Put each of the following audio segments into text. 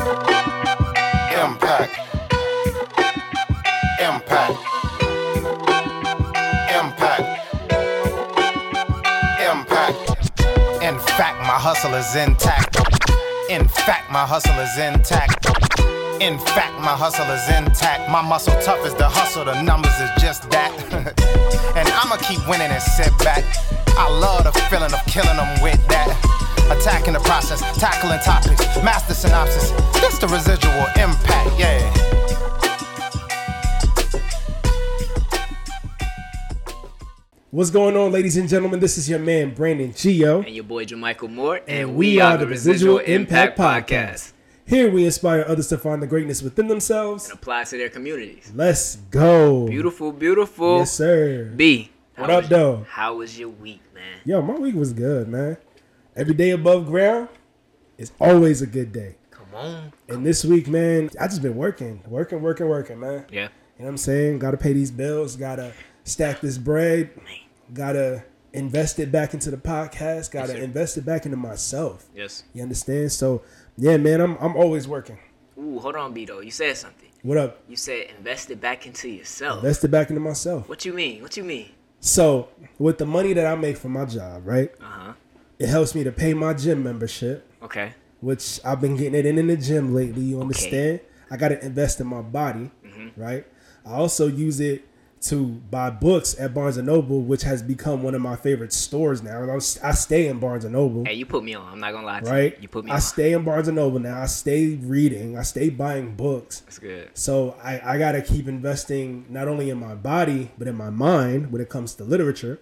Impact. Impact. Impact. Impact. In fact, my hustle is intact. In fact, my hustle is intact. In fact, my hustle is intact. My muscle tough as the hustle, the numbers is just that. and I'ma keep winning and sit back. I love the feeling of killing them with that. Attacking the process, tackling topics, master synopsis. This the residual impact, yeah. What's going on, ladies and gentlemen? This is your man Brandon Gio. and your boy Jamichael Moore, And we are the Residual Impact Podcast. Here we inspire others to find the greatness within themselves. and apply to their communities. Let's go. Beautiful, beautiful. Yes, sir. B. What up, was- though? How was your week, man? Yo, my week was good, man. Every day above ground is always a good day. Come on. And this week, man, I just been working, working, working, working, man. Yeah. You know what I'm saying? Got to pay these bills. Got to stack this bread. Got to invest it back into the podcast. Got to Yes, invest it back into myself. Yes. You understand? So, yeah, man, I'm I'm always working. Ooh, hold on, B. Though you said something. What up? You said invest it back into yourself. Invest it back into myself. What you mean? What you mean? So, with the money that I make from my job, right? Uh huh. It helps me to pay my gym membership, Okay. which I've been getting it in in the gym lately. You understand? I got to invest in my body, Mm-hmm. right? I also use it to buy books at Barnes and Noble, which has become one of my favorite stores now. And I, I stay in Barnes and Noble, Hey, you put me on. I'm not gonna lie to right? you. You put me I on. stay in Barnes and Noble now. I stay reading. I stay buying books. That's good. So I, I got to keep investing not only in my body, but in my mind when it comes to literature.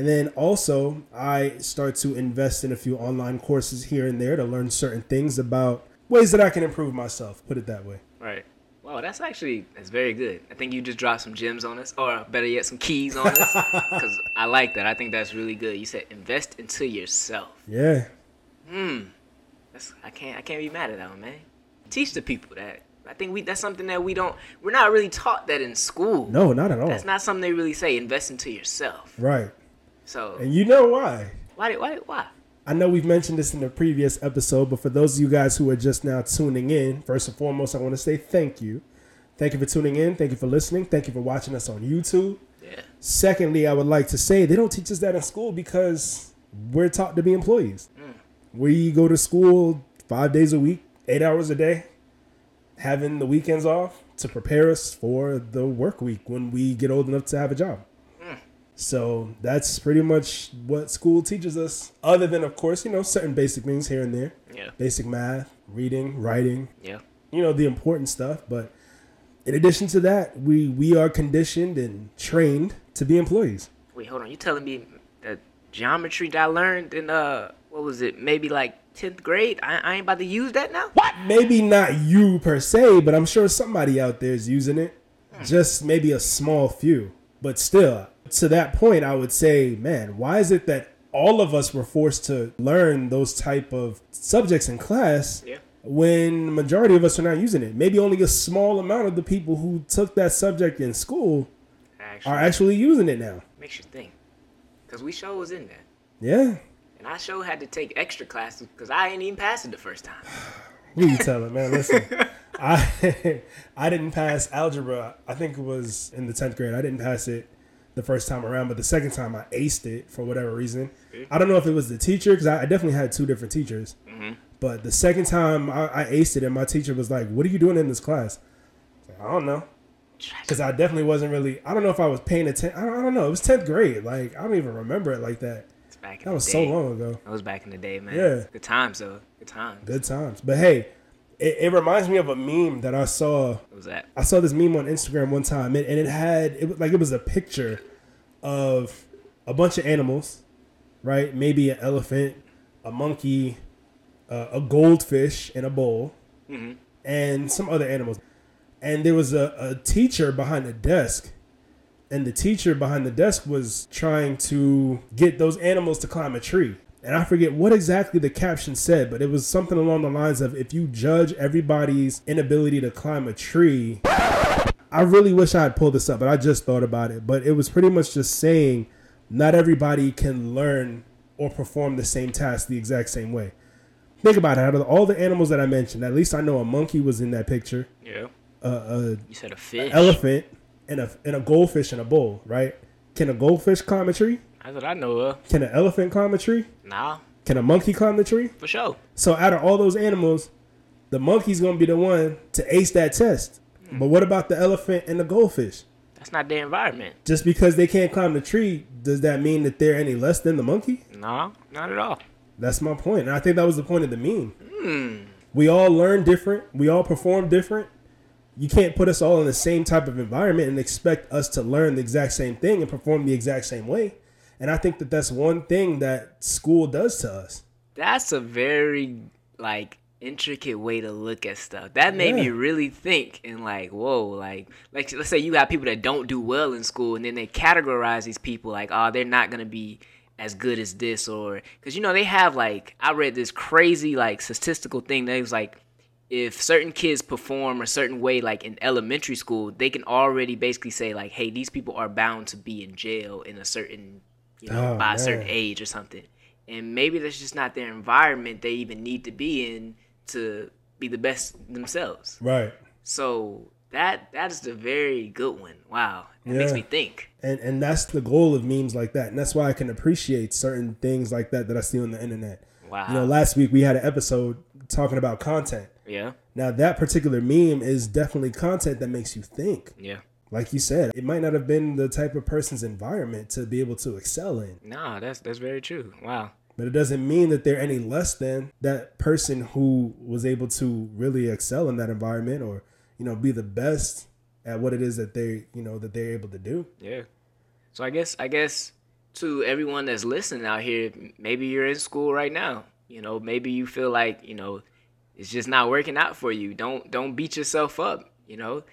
And then also, I start to invest in a few online courses here and there to learn certain things about ways that I can improve myself, put it that way. Right. Wow, that's actually that's very good. I think you just dropped some gems on us, or better yet, some keys on us. Because I like that. I think that's really good. You said invest into yourself. Yeah. Hmm. That's I can't I can't be mad at that one, man. Teach the people that. I think we that's something that we don't we're not really taught that in school. No, not at all. That's not something they really say. Invest into yourself. right. So And you know why? why why why? I know we've mentioned this in the previous episode, but for those of you guys who are just now tuning in, first and foremost, I want to say thank you. Thank you for tuning in. Thank you for listening. Thank you for watching us on YouTube. Yeah. Secondly, I would like to say they don't teach us that in school because we're taught to be employees. Mm. We go to school five days a week, eight hours a day, having the weekends off to prepare us for the work week when we get old enough to have a job. So that's pretty much what school teaches us, other than, of course, you know, certain basic things here and there Yeah. basic math, reading, writing, Yeah. you know the important stuff but in addition to that we we are conditioned and trained to be employees Wait, hold on. You telling me that geometry that I learned in uh what was it? Maybe like tenth grade. I, I ain't about to use that now. What? maybe not you per se but i'm sure somebody out there is using it just maybe a small few but still to that point i would say man why is it that all of us were forced to learn those type of subjects in class Yeah. when the majority of us are not using it maybe only a small amount of the people who took that subject in school Actually, are actually using it now makes you think. Cause we show was in there, yeah and I sure had to take extra classes because I ain't even passed it the first time. Who you telling, man? Listen, I I didn't pass algebra. I think it was in the tenth grade. I didn't pass it the first time around, but the second time I aced it for whatever reason. I don't know if it was the teacher because I, I definitely had two different teachers. Mm-hmm. But the second time I, I aced it, and my teacher was like, "What are you doing in this class?" I, like, I don't know. Because I definitely wasn't really. I don't know if I was paying attention. I don't, I don't know. It was tenth grade. Like I don't even remember it like that. It's back in That was day. so long ago. That was back in the day, man. Yeah. Good times though. Good times. Good times. But hey, it, it reminds me of a meme that I saw. What was that? I saw this meme on Instagram one time, and, and it had it was like it was a picture of a bunch of animals, right? Maybe an elephant, a monkey, uh, a goldfish in a bowl, and some other animals. And there was a, a teacher behind the desk, and the teacher behind the desk was trying to get those animals to climb a tree. And I forget what exactly the caption said, but it was something along the lines of if you judge everybody's inability to climb a tree, I really wish I had pulled this up, but I just thought about it. But it was pretty much just saying not everybody can learn or perform the same task the exact same way. think about it. Out of all the animals that I mentioned, at least I know a monkey was in that picture, Yeah. uh, a You said a fish. elephant, and a and a goldfish in a bowl. Right? Can a goldfish climb a tree? That's what I know of. Can an elephant climb a tree? Nah, Can a monkey climb the tree? for sure. So out of all those animals, the monkey's gonna be the one to ace that test. Hmm. But what about the elephant and the goldfish? That's not their environment. Just because they can't climb the tree, does that mean that they're any less than the monkey? No, not at all. That's my point. And I think that was the point of the meme. Hmm. We all learn different. We all perform different. You can't put us all in the same type of environment and expect us to learn the exact same thing and perform the exact same way. And I think that that's one thing that school does to us. That's a very like intricate way to look at stuff. That made me really think and like, whoa, like like let's say you got people that don't do well in school and then they categorize these people like, oh, they're not gonna be as good as this or because you know they have like I read this crazy like statistical thing that was like if certain kids perform a certain way like in elementary school they can already basically say like hey these people are bound to be in jail in a certain you oh, know Oh, by a certain age or something and maybe that's just not their environment they even need to be in to be the best themselves Right. so that that is a very good one wow it makes me think And and that's the goal of memes like that. And that's why I can appreciate certain things like that that I see on the internet. wow You know, last week we had an episode talking about content. yeah Now that particular meme is definitely content that makes you think. yeah Like you said, it might not have been the type of person's environment to be able to excel in. Nah, that's that's very true wow But it doesn't mean that they're any less than that person who was able to really excel in that environment or, you know, be the best at what it is that they, you know, that they're able to do. Yeah. So I guess I guess to everyone that's listening out here, maybe you're in school right now. You know, maybe you feel like you know it's just not working out for you. Don't don't beat yourself up. You know,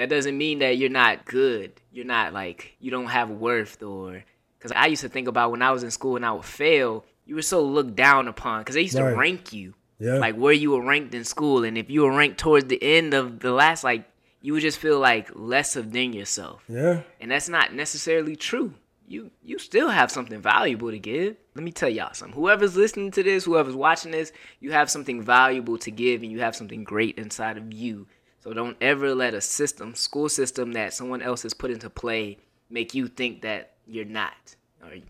that doesn't mean that you're not good. You're not like you don't have worth or because I used to think about when I was in school and I would fail. You were so looked down upon because they used to rank you Yeah. like where you were ranked in school and if you were ranked towards the end of the last like you would just feel like less of than yourself yeah. and that's not necessarily true. You you still have something valuable to give. Let me tell y'all something. Whoever's listening to this, whoever's watching this, you have something valuable to give and you have something great inside of you. So don't ever let a system, school system that someone else has put into play make you think that you're not.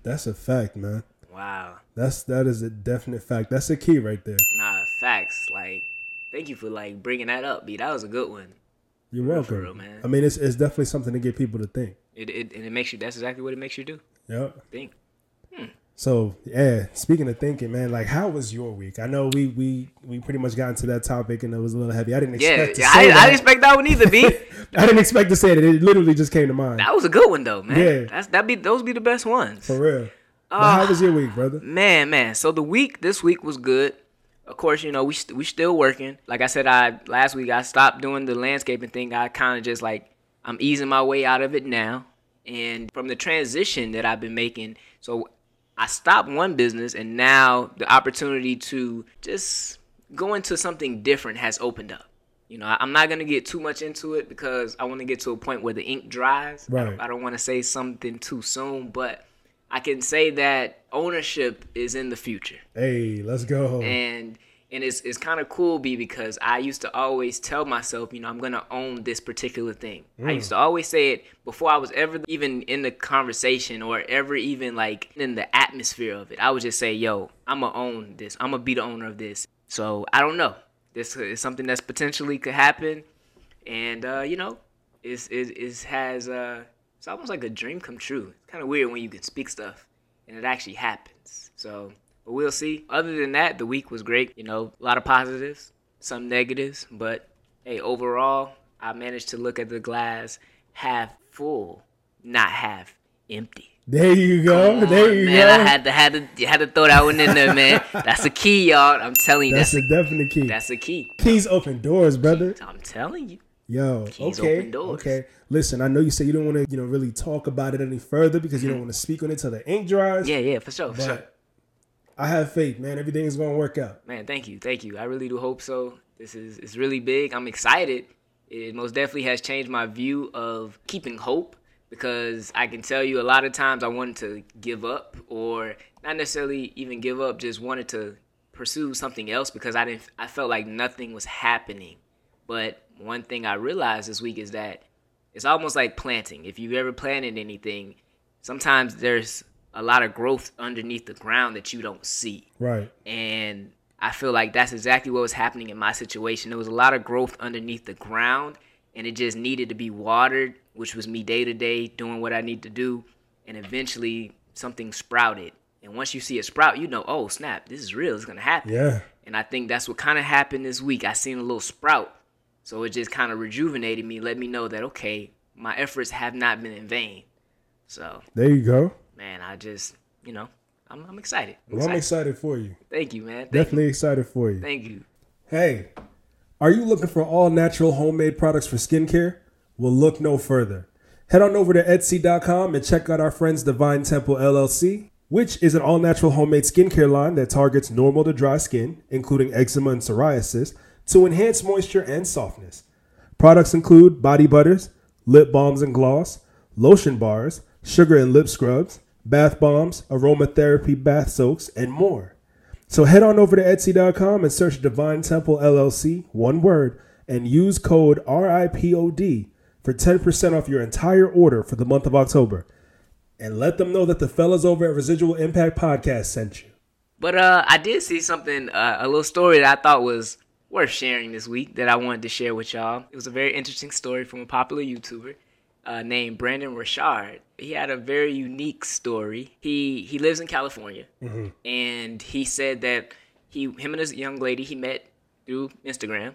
That's a fact, man. wow. That's that is a definite fact. That's a key right there. Nah, facts. Like thank you for like bringing that up, B. That was a good one. You're welcome. real, man. I mean, it's it's definitely something to get people to think. It, it and it makes you that's exactly what it makes you do. Yep. Think. Hmm. So yeah, speaking of thinking, man, like how was your week? I know we we we pretty much got into that topic and it was a little heavy. I didn't Yeah, expect to I, I didn't expect that one either, B. I didn't expect to say it. It literally just came to mind. That was a good one though, man. Yeah. That's that be those be the best ones. For real. Ah. how was your week, brother? Man, man. So the week this week was good. Of course, you know we st- we still working. Like I said, I last week I stopped doing the landscaping thing. I kind of just like I'm easing my way out of it now. And from the transition that I've been making, so I stopped one business, and now the opportunity to just go into something different has opened up. You know, I'm not gonna get too much into it because I want to get to a point where the ink dries. I Right. don't, I don't want to say something too soon, but I can say that ownership is in the future, Hey, let's go. and and it's it's kind of cool, b because I used to always tell myself, you know, I'm gonna own this particular thing. I used to always say it before I was ever even in the conversation or ever even like in the atmosphere of it. I would just say, yo, I'm gonna own this. I'm gonna be the owner of this. So I don't know. This is something that's potentially could happen, and uh, you know, it's it is has uh, it's almost like a dream come true. It's kind of weird when you can speak stuff and it actually happens. So, but we'll see. Other than that, the week was great. You know, a lot of positives, some negatives, but hey, overall, I managed to look at the glass half full, not half empty. there you go. there you man, go. I had to had to had to throw that one in there, man. That's a key, y'all. I'm telling you, that's that's, a a, definite key. that's a key. Keys open doors, brother. I'm telling you. Yo, Keys okay, open doors. okay. Listen, I know you said you don't want to, you know, really talk about it any further because you don't want to speak on it till the ink dries. Yeah, yeah, for sure, for sure. I have faith, man. Everything is gonna work out. Man, thank you, thank you. I really do hope so. This is it's really big. I'm excited. It most definitely has changed my view of keeping hope because I can tell you a lot of times I wanted to give up or not necessarily even give up, just wanted to pursue something else because I didn't. I felt like nothing was happening. But one thing I realized this week is that it's almost like planting. If you've ever planted anything, sometimes there's a lot of growth underneath the ground that you don't see. Right. And I feel like that's exactly what was happening in my situation. There was a lot of growth underneath the ground, and it just needed to be watered, which was me day to day doing what I need to do. And eventually, something sprouted. And once you see it sprout, you know, oh, snap, this is real. It's going to happen. Yeah. And I think that's what kind of happened this week. I seen a little sprout. So it just kind of rejuvenated me, let me know that, okay, my efforts have not been in vain. So, There you go. Man, I just, you know, I'm, I'm excited. I'm Well, I'm excited. excited for you. Thank you, man. Thank Definitely excited for you. you. Thank you. Hey, are you looking for all natural homemade products for skincare? Well, look no further. Head on over to Etsy.com and check out our friends Divine Temple LLC, which is an all natural homemade skincare line that targets normal to dry skin, including eczema and psoriasis, to enhance moisture and softness. Products include body butters, lip balms and gloss, lotion bars, sugar and lip scrubs, bath bombs, aromatherapy bath soaks, and more. So head on over to Etsy.com and search Divine Temple LLC, one word, and use code RIPOD for 10% off your entire order for the month of October. And let them know that the fellas over at Residual Impact Podcast sent you. But uh, I did see something, uh, a little story that I thought was worth sharing this week that I wanted to share with y'all. It was a very interesting story from a popular YouTuber uh, named Brandon Richard. He had a very unique story. He he lives in California, and he said that he him and his young lady he met through Instagram.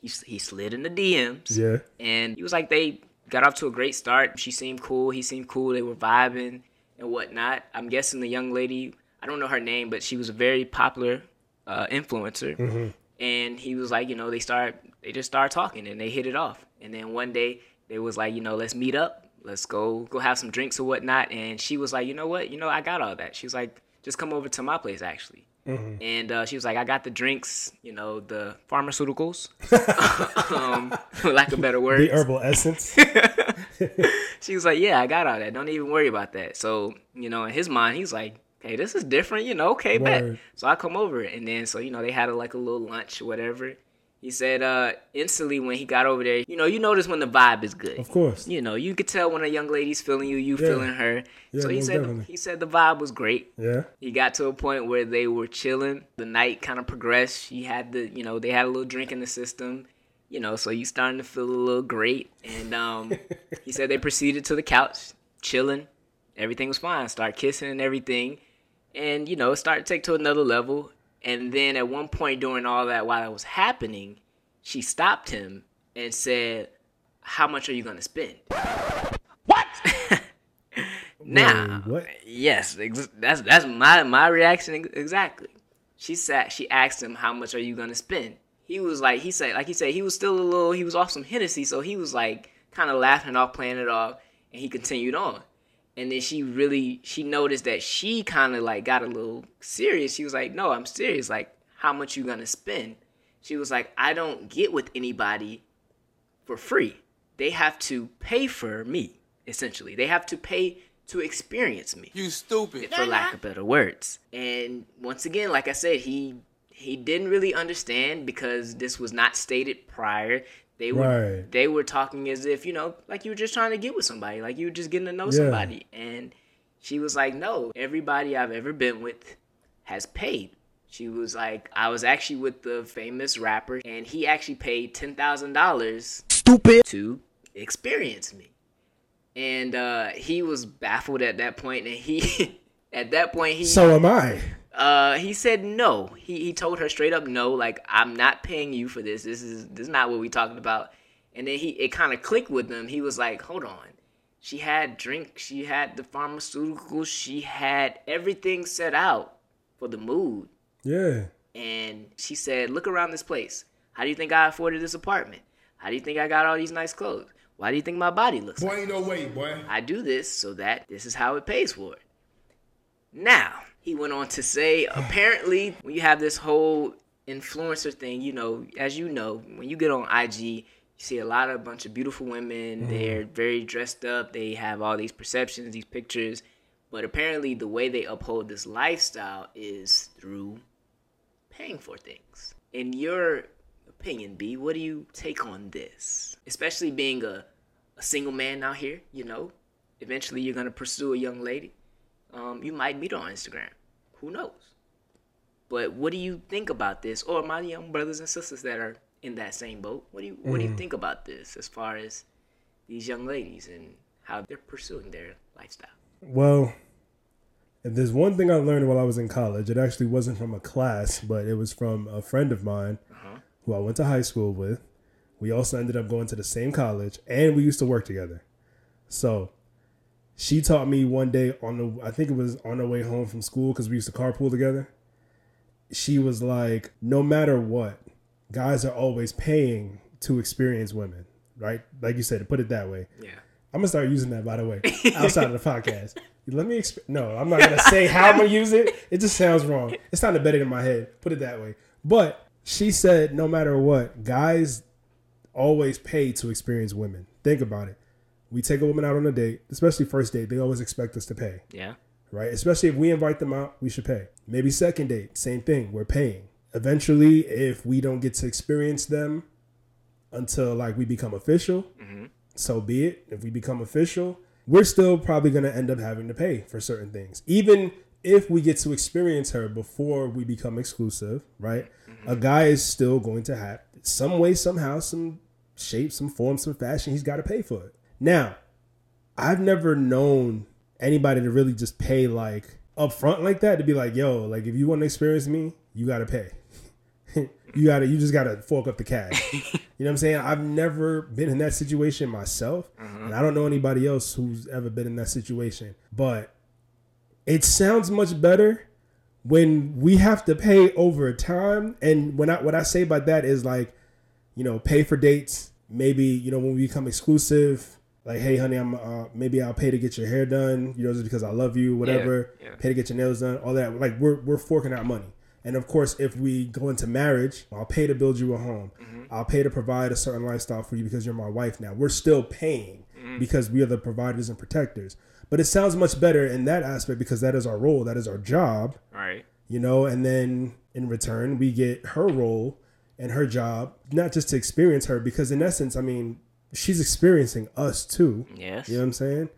He he slid in the DMs. Yeah. And he was like, they got off to a great start. She seemed cool. He seemed cool. They were vibing and whatnot. I'm guessing the young lady, I don't know her name, but she was a very popular uh, influencer. And he was like, you know, they start, they just started talking and they hit it off. And then one day they was like, you know, let's meet up. Let's go, go have some drinks or whatnot. And she was like, you know what? You know, I got all that. She was like, just come over to my place actually. And uh, she was like, I got the drinks, you know, the pharmaceuticals, um, for lack of better words. The herbal essence. She was like, "Yeah, I got all that. Don't even worry about that." So, you know, in his mind, he's like, "Okay, this is different. You know, okay, bet." So I come over, and then so you know they had a, like a little lunch whatever. He said, uh, instantly when he got over there, you know, you notice when the vibe is good. Of course. You know, you could tell when a young lady's feeling you, you Yeah. feeling her. Yeah, so he said definitely. he said the vibe was great. Yeah. He got to a point where they were chilling. The night kind of progressed. She had the, you know, they had a little drink in the system. You know, so you starting to feel a little great. And um, he said they proceeded to the couch, chilling. Everything was fine. Start kissing and everything. And, you know, it started to take to another level. And then at one point during all that, while that was happening, she stopped him and said, How much are you going to spend? What? now, Wait, what? yes, ex- that's that's my my reaction ex- exactly. She sat. She asked him, "How much are you gonna spend?" He was like, he said, like he said, he was still a little. He was off some Hennessy, so he was like kind of laughing off, playing it off, and he continued on. And then she really she noticed that she kind of like got a little serious. She was like, "No, I'm serious. Like, how much you gonna spend?" She was like, "I don't get with anybody for free. They have to pay for me, essentially. They have to pay to experience me, You stupid. for lack of better words. And once again, like I said, he he didn't really understand because this was not stated prior. They were Right. they were talking as if, you know, like you were just trying to get with somebody, like you were just getting to know Yeah. somebody. And she was like, No, everybody I've ever been with has paid. She was like, I was actually with the famous rapper, and he actually paid ten thousand dollars Stupid. to experience me. And uh, he was baffled at that point, and he, at that point, he So am I. uh, he said no. He he told her straight up no. Like I'm not paying you for this. This is this is not what we talking about. And then he it kind of clicked with him. He was like, hold on. She had drink. She had the pharmaceuticals. She had everything set out for the mood. Yeah. And she said, look around this place. How do you think I afforded this apartment? How do you think I got all these nice clothes? Why do you think my body looks like? Boy, ain't no way, boy. I do this so that this is how it pays for it. Now, he went on to say, apparently, when you have this whole influencer thing, you know, as you know, when you get on IG, you see a lot of a bunch of beautiful women. Mm-hmm. They're very dressed up. They have all these perceptions, these pictures. But apparently, the way they uphold this lifestyle is through paying for things. In your opinion, B, what do you take on this? Especially being a, a single man out here, you know, eventually you're gonna pursue a young lady. Um, you might meet her on Instagram. Who knows? But what do you think about this? Or my young brothers and sisters that are in that same boat, what do you what do you think about this as far as these young ladies and how they're pursuing their lifestyle? Well, if there's one thing I learned while I was in college, it actually wasn't from a class, but it was from a friend of mine who I went to high school with. We also ended up going to the same college and we used to work together. So she taught me one day on the, I think it was on the way home from school because we used to carpool together. She was like, no matter what, guys are always paying to experience women, right? Like you said, to put it that way. Yeah. I'm gonna start using that by the way outside of the podcast. Let me exp- no, I'm not gonna say how I'm gonna use it. It just sounds wrong. It's not embedded in my head. Put it that way. But she said, no matter what, guys always pay to experience women. Think about it. We take a woman out on a date, especially first date. They always expect us to pay, Yeah. right? Especially if we invite them out, we should pay. Maybe second date, same thing. We're paying. Eventually, if we don't get to experience them until like we become official, mm-hmm. so be it. If we become official, we're still probably going to end up having to pay for certain things. Even if we get to experience her before we become exclusive, right? Mm-hmm. A guy is still going to have some way, somehow, some shape, some form, some fashion. He's got to pay for it. Now, I've never known anybody to really just pay like upfront like that to be like, yo, like if you want to experience me, you got to pay. you gotta you just gotta fork up the cash. you know what I'm saying? I've never been in that situation myself, uh-huh. and I don't know anybody else who's ever been in that situation. But it sounds much better when we have to pay over time. And when I what I say by that is like, you know, pay for dates. Maybe you know when we become exclusive. Like, hey, honey, I'm uh, maybe I'll pay to get your hair done. You know, just because I love you, whatever. yeah. Pay to get your nails done, all that. Like, we're we're forking out money. And of course, if we go into marriage, I'll pay to build you a home. I'll pay to provide a certain lifestyle for you because you're my wife now. We're still paying because we are the providers and protectors. But it sounds much better in that aspect because that is our role, that is our job, Right. you know. And then in return, we get her role and her job, not just to experience her, because in essence, I mean, she's experiencing us too. Yes. You know what I'm saying?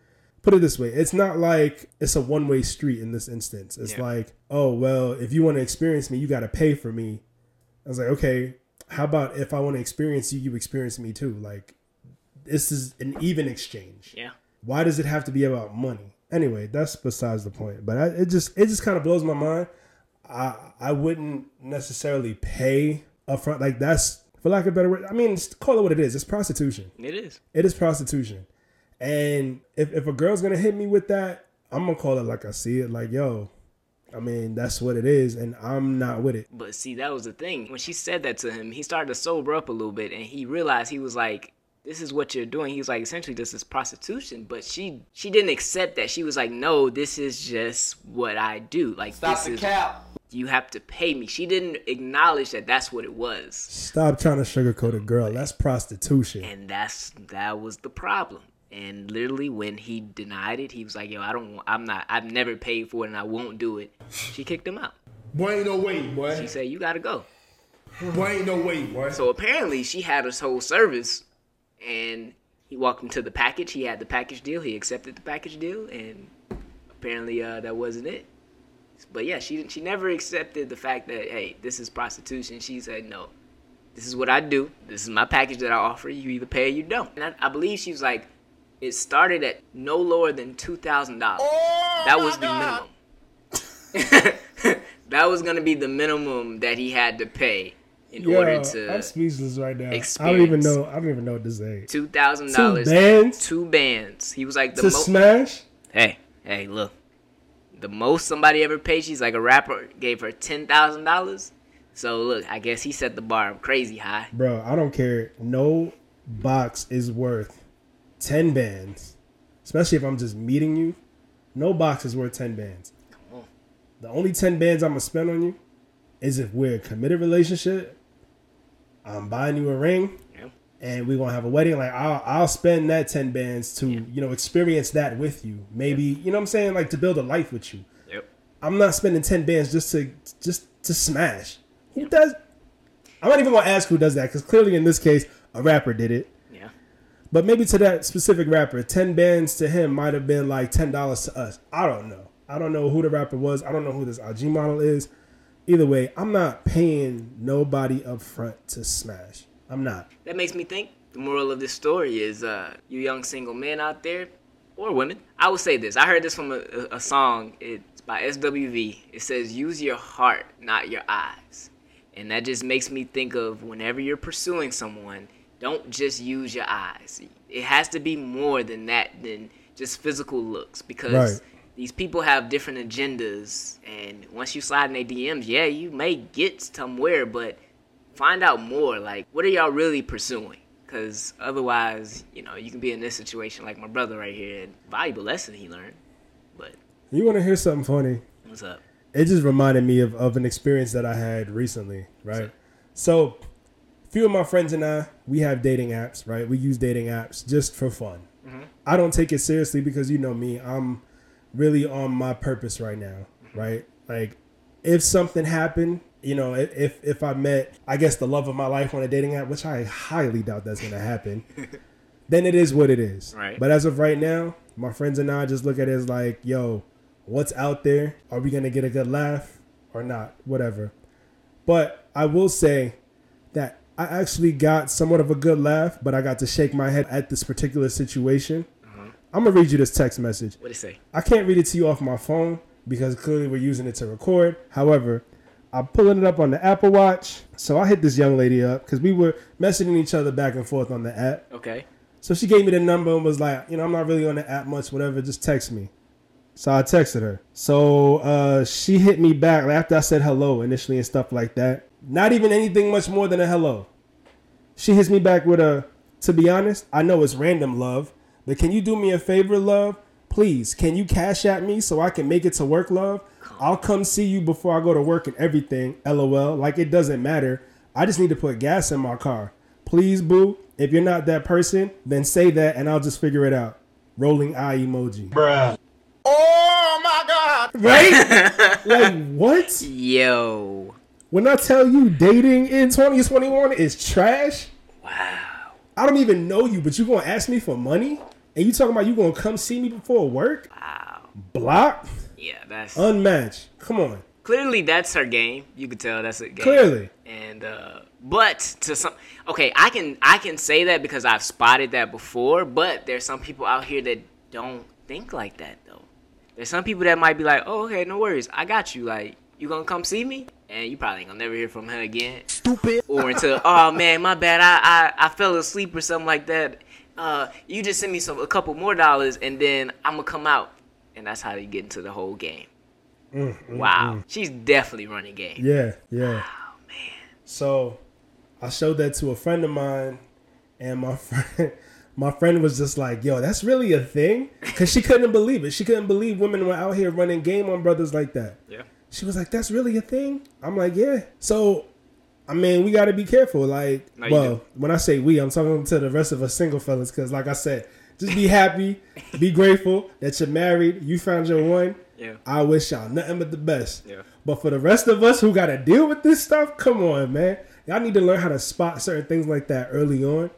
Put it this way it's not like it's a one way street in this instance. It's Yeah. like, oh, well, if you want to experience me, you got to pay for me. I was like, okay, how about if I want to experience you, you experience me too? Like, this is an even exchange. Yeah. Why does it have to be about money? Anyway, that's besides the point. But I, it just it just kind of blows my mind. I I wouldn't necessarily pay upfront. Like that's for lack of a better word. I mean, call it what it is. It's prostitution. It is. It is prostitution. And if, if a girl's gonna hit me with that, I'm gonna call it like I see it. Like, yo, I mean, that's what it is, and I'm not with it. But see, that was the thing. When she said that to him, he started to sober up a little bit, and he realized he was like, "This is what you're doing." He's like, "Essentially, this is prostitution." But she she didn't accept that. She was like, "No, this is just what I do. Like Stop this the is cap. you have to pay me." She didn't acknowledge that that's what it was, Stop trying to sugarcoat a girl. That's prostitution. and that's that was the problem. And literally, when he denied it, he was like, "Yo, I don't. I'm not. I've never paid for it, and I won't do it." She kicked him out. Boy, ain't no way, boy. She said, "You gotta go." Boy, ain't no way, boy. So apparently she had his whole service and he walked into the package. He had the package deal. He accepted the package deal and apparently uh, that wasn't it. But yeah, she didn't she never accepted the fact that hey, this is prostitution. She said no. This is what I do. This is my package that I offer. You either pay or you don't. And I, I believe she was like it started at no lower than two thousand dollars. that was the minimum. that was gonna be the minimum that he had to pay in order to I'm speechless right now. I don't even know. I don't even know what to say. Two thousand dollars. Two bands Two bands. He was like the to most. smash. hey, hey, look. The most somebody ever paid. She's like a rapper gave her ten thousand dollars. So look, I guess he set the bar crazy high. Bro, I don't care. No box is worth 10 bands. Especially if I'm just meeting you. No box is worth 10 bands. on. The only 10 bands I'm to spend on you is if we're a committed relationship. Um, I'm buying you a ring Yeah. and we're to have a wedding. Like, I'll, I'll spend that 10 bands to, you know, experience that with you. Maybe, you know what I'm saying? Like, to build a life with you. Yep. I'm not spending 10 bands just to, just to smash. Who does? I'm not even gonna ask who does that because clearly in this case a rapper did it. Yeah. But maybe to that specific rapper, ten bands to him might have been like ten dollars to us. I don't know. I don't know who the rapper was. I don't know who this IG model is. Either way, I'm not paying nobody up front to smash. I'm not. That makes me think the moral of this story is uh, you young single men out there or women. I will say this. I heard this from a, a, song. It's by SWV. It says, use your heart, not your eyes. And that just makes me think of whenever you're pursuing someone, don't just use your eyes. It has to be more than that, than just physical looks. Because Right. These people have different agendas. And once you slide in their DMs, yeah, you may get somewhere, but find out more. Like, what are y'all really pursuing? Because otherwise, you know, you can be in this situation like my brother right here. And valuable lesson he learned. But You want to hear something funny? what's up? it just reminded me of, of an experience that I had recently, right? So, a few of my friends and I, we have dating apps, right? We use dating apps just for fun. Mm-hmm. I don't take it seriously because you know me, I'm really on my purpose right now, right? Like, if something happened, you know, if if, I met, I guess the love of my life on a dating app, which I highly doubt that's gonna happen, then it is what it is. Right. But as of right now, my friends and I just look at it as like, yo, what's out there? Are we gonna get a good laugh or not? Whatever. But I will say that I actually got somewhat of a good laugh, but I got to shake my head at this particular situation. I'm gonna read you this text message. What'd he say? I can't read it to you off my phone because clearly we're using it to record. However, I'm pulling it up on the Apple Watch. So I hit this young lady up because we were messaging each other back and forth on the app. Okay. So she gave me the number and was like, you know, I'm not really on the app much, whatever, just text me. So I texted her. So uh, she hit me back after I said hello initially and stuff like that. Not even anything much more than a hello. She hits me back with a, to be honest, I know it's random love, but can you do me a favor, love? Please, can you Cash App me so I can make it to work, love? I'll come see you before I go to work and everything. LOL. Like it doesn't matter. I just need to put gas in my car. Please, boo. If you're not that person, then say that and I'll just figure it out. Rolling eye emoji. Bruh. Oh my God! Right? like what? Yo. When I tell you dating in 2021 is trash, Wow. I don't even know you, but you gonna ask me for money? And you talking about you gonna come see me before work? Wow. Block? Yeah, that's Unmatched. Come on. clearly that's her game. You could tell that's a game. Clearly. And uh but to some okay, I can I can say that because I've spotted that before, but there's some people out here that don't think like that though. There's some people that might be like, "Oh, okay, no worries. I got you. Like, you going to come see me?" And you probably ain't going to never hear from her again. Stupid. Or until, "Oh man, my bad. I I, I fell asleep or something like that. Uh, you just send me some a couple more dollars and then I'm going to come out." And that's how you get into the whole game. Mm, mm, wow. Mm. She's definitely running game. Yeah, yeah. Oh man. So I showed that to a friend of mine, and my friend, my friend was just like, "Yo, that's really a thing," because she couldn't believe it. She couldn't believe women were out here running game on brothers like that. Yeah. She was like, "That's really a thing." I'm like, "Yeah." So, I mean, we got to be careful. Like, No, well, when I say we, I'm talking to the rest of us single fellas, because, like I said, just be happy, be grateful that you're married, you found your one. Yeah. I wish y'all nothing but the best. Yeah. But for the rest of us who got to deal with this stuff, come on, man. Y'all need to learn how to spot certain things like that early on.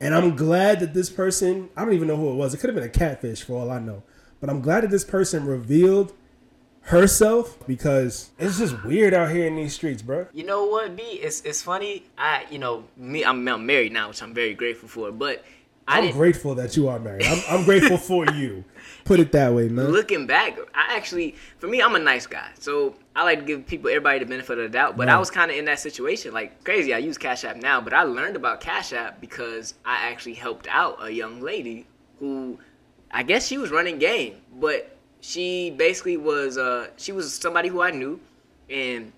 And I'm glad that this person, I don't even know who it was. It could have been a catfish for all I know. But I'm glad that this person revealed herself because it's just weird out here in these streets, bro. You know what, B? It's it's funny. I you know me. I'm, I'm married now, which I'm very grateful for. But I I'm didn't. grateful that you are married. I'm, I'm grateful for you. Put it that way, man. Looking back, I actually, for me, I'm a nice guy, so I like to give people, everybody, the benefit of the doubt. But I was kind of in that situation, like crazy. I use Cash App now, but I learned about Cash App because I actually helped out a young lady who, I guess she was running game, but she basically was, uh, she was somebody who I knew, and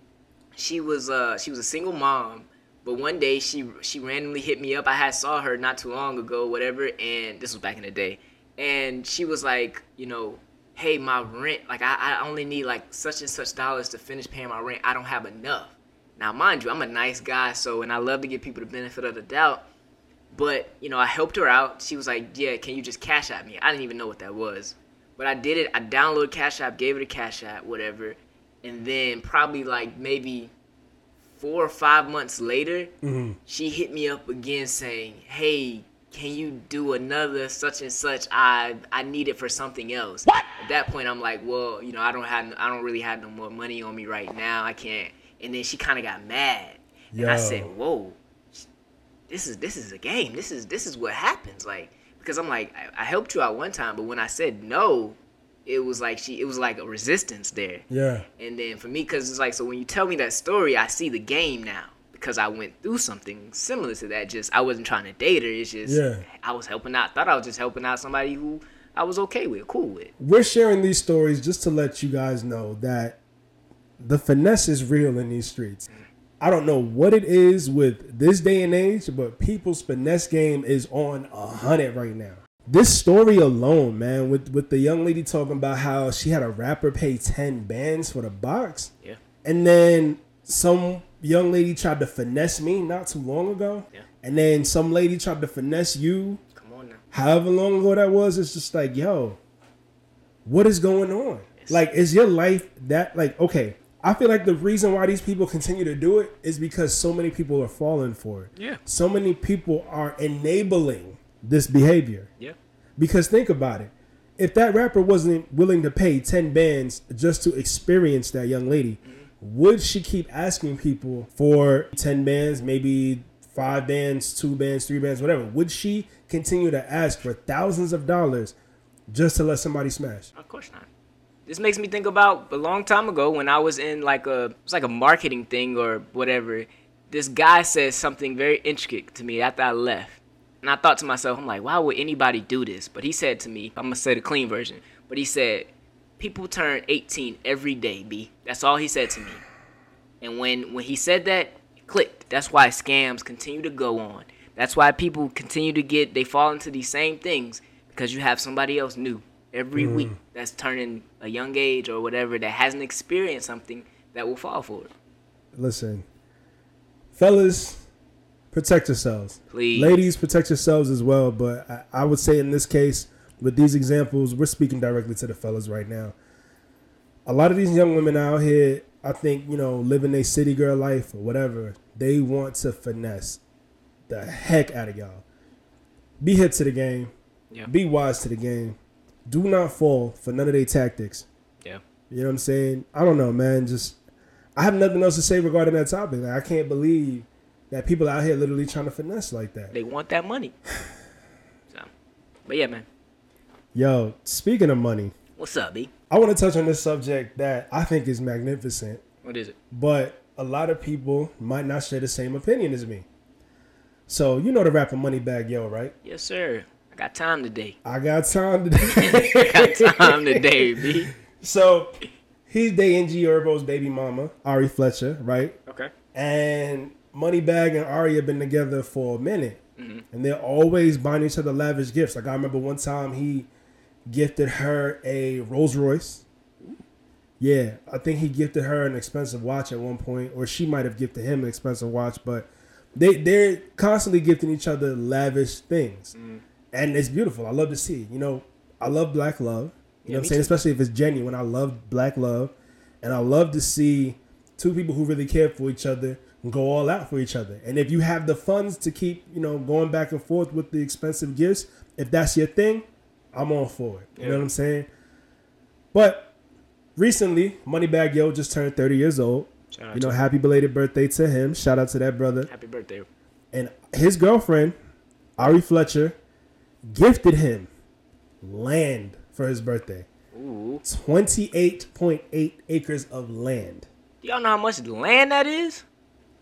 she was, uh, she was a single mom. But one day she she randomly hit me up. I had saw her not too long ago, whatever, and this was back in the day. And she was like, you know, hey, my rent, like I, I only need like such and such dollars to finish paying my rent. I don't have enough. Now, mind you, I'm a nice guy, so and I love to give people the benefit of the doubt. But you know, I helped her out. She was like, "Yeah, can you just Cash App me?" I didn't even know what that was, but I did it. I downloaded Cash App, gave it a Cash App, whatever, and then probably like maybe four or five months later, Mm-hmm. she hit me up again saying, "Hey, can you do another such and such? I I need it for something else." What? At that point, I'm like, "Well, you know, I don't have I don't really have no more money on me right now. I can't." And then she kind of got mad, and I said, "Whoa, this is this is a game. This is this is what happens." Like because I'm like, I, I helped you out one time, but when I said no, it was like she it was like a resistance there. Yeah. And then for me, because it's like, so when you tell me that story, I see the game now because I went through something similar to that. Just I wasn't trying to date her. It's just Yeah. I was helping out. Thought I was just helping out somebody who I was okay with, cool with. We're sharing these stories just to let you guys know that the finesse is real in these streets. I don't know what it is with this day and age, but people's finesse game is on a hundred right now. This story alone, man, with with the young lady talking about how she had a rapper pay ten bands for the box, Yeah. and then some young lady tried to finesse me not too long ago, Yeah. and then some lady tried to finesse you Come on now. however long ago that was, it's just like, yo, what is going on? Like, is your life that like okay? I feel like the reason why these people continue to do it is because so many people are falling for it. Yeah. So many people are enabling this behavior. Yeah. Because think about it. If that rapper wasn't willing to pay 10 bands just to experience that young lady, mm-hmm. would she keep asking people for 10 bands, maybe five bands, two bands, three bands, whatever? Would she continue to ask for thousands of dollars just to let somebody smash? Of course not. This makes me think about a long time ago when I was in like a it was like a marketing thing or whatever. This guy said something very intricate to me after I left. And I thought to myself, I'm like, why would anybody do this? But he said to me, I'm gonna say the clean version. But he said, people turn 18 every day, B. That's all he said to me. And when when he said that, it clicked. That's why scams continue to go on. That's why people continue to get they fall into these same things because you have somebody else new every mm. week that's turning a young age or whatever that hasn't experienced something that will fall for it. Listen, fellas, protect yourselves. Please. Ladies, protect yourselves as well. But I, I would say in this case, with these examples, we're speaking directly to the fellas right now. A lot of these young women out here, I think, you know, living a city girl life or whatever, they want to finesse the heck out of y'all. Be hip to the game. Yeah. Be wise to the game. Do not fall for none of their tactics. Yeah. You know what I'm saying? I don't know, man. Just I have nothing else to say regarding that topic. Like, I can't believe that people out here literally trying to finesse like that. They want that money. So, but yeah, man. Yo, speaking of money, What's up, B? I want to touch on this subject that I think is magnificent, What is it? but a lot of people might not share the same opinion as me. So you know the rapper Moneybag Yo, right? Yes, sir. I got time today. I got time today. I got time today, B. so he's dating G Herbo's baby mama, Ari Fletcher, right? Okay. And Moneybag and Ari have been together for a minute. Mm-hmm. And they're always buying each other lavish gifts. Like I remember one time he gifted her a Rolls Royce. Yeah, I think he gifted her an expensive watch at one point, or she might have gifted him an expensive watch, but they they're constantly gifting each other lavish things. Mm. And it's beautiful. I love to see. You know, I love black love. You know Yeah, what I'm saying? too. Especially if it's genuine. I love black love. And I love to see two people who really care for each other go all out for each other. And if you have the funds to keep, you know, going back and forth with the expensive gifts, if that's your thing, I'm all for it. You know what I'm saying? But recently, Moneybag Yo just turned 30 years old. You know, happy belated birthday to him. Shout out to that brother. Happy birthday. And his girlfriend, Ari Fletcher, gifted him land for his birthday. Ooh. 28.8 acres of land Do Y'all know how much land that is?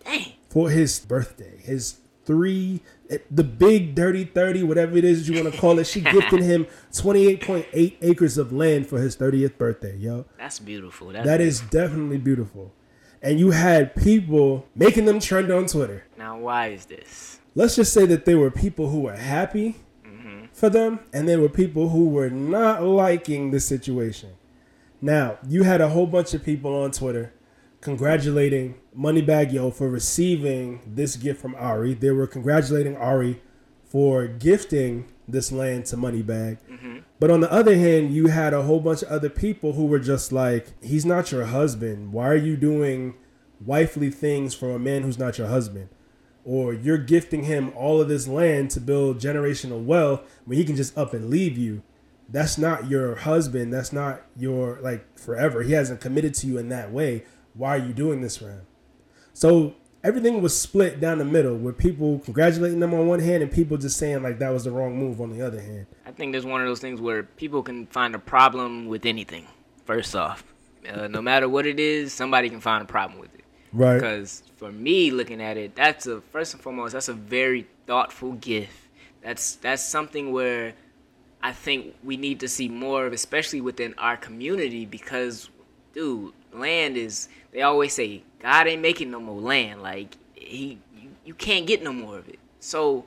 Dang. for his birthday. His three, eh, the big dirty 30, whatever it is you want to call it. She gifted him 28.8 acres of land for his 30th birthday, yo. That's beautiful. That's That is definitely beautiful. And you had people making them trend on Twitter. Now, why is this? let's just say that there were people who were happy for them and there were people who were not liking the situation. Now, you had a whole bunch of people on Twitter congratulating Moneybag Yo for receiving this gift from Ari. They were congratulating Ari for gifting this land to Moneybag. Mm-hmm. But on the other hand, you had a whole bunch of other people who were just like, he's not your husband. Why are you doing wifely things for a man who's not your husband, or you're gifting him all of this land to build generational wealth when he can just up and leave you. That's not your husband. That's not your like forever. He hasn't committed to you in that way. Why are you doing this for him? So everything was split down the middle with people congratulating them on one hand and people just saying like that was the wrong move on the other hand. I think there's one of those things where people can find a problem with anything. First off, uh, no matter what it is, somebody can find a problem with it. Right. Because for me, looking at it, that's a first and foremost, that's a very thoughtful gift. That's that's something where I think we need to see more of, especially within our community, because, dude, land is. They always say God ain't making no more land. Like he, you, you can't get no more of it. So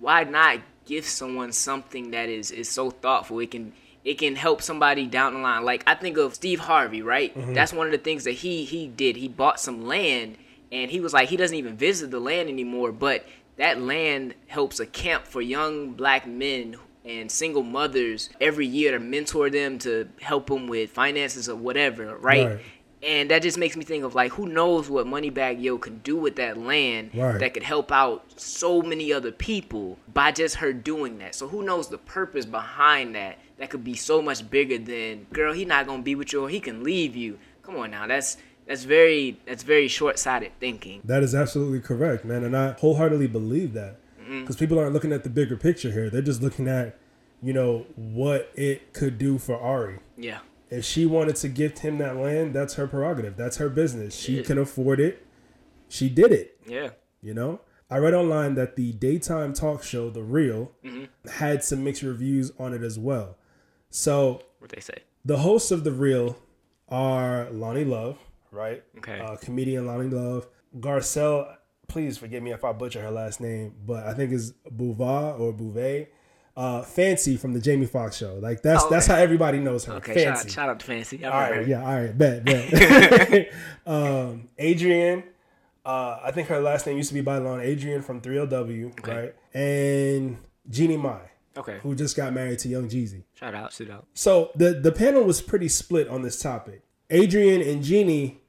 why not give someone something that is is so thoughtful? It can it can help somebody down the line. Like I think of Steve Harvey, right? Mm-hmm. That's one of the things that he he did. He bought some land and he was like he doesn't even visit the land anymore, but that land helps a camp for young black men and single mothers every year to mentor them to help them with finances or whatever, right? Right. And that just makes me think of like who knows what Moneybagg Yo could do with that land Right. that could help out so many other people by just her doing that. So who knows the purpose behind that? That could be so much bigger than girl. He not gonna be with you, or he can leave you. Come on now, that's that's very that's very short sighted thinking. That is absolutely correct, man, and I wholeheartedly believe that mm-hmm. because people aren't looking at the bigger picture here. They're just looking at, you know, what it could do for Ari. Yeah, If she wanted to gift him that land, that's her prerogative. That's her business. She Yeah. can afford it. She did it. yeah. You know, I read online that the daytime talk show, The Real, mm-hmm. had some mixed reviews on it as well. So What they say? the hosts of The Real are Loni Love, right? Okay. Uh, comedian Loni Love. Garcelle, please forgive me if I butcher her last name, but I think is Bouvard or Bouvet. Uh, Fancy from the Jamie Foxx show. Like that's Oh, that's how everybody knows her. Okay, shout, Fancy. shout out to Fancy. All right, yeah, all right, bet, bet. um, Adrienne, uh, I think her last name used to be Bailon. Adrienne from 3LW, Okay. right? And Jeannie Mai, Okay, who just got married to Young Jeezy. shout out, shout out. So the the panel was pretty split on this topic. Adrienne and Jeannie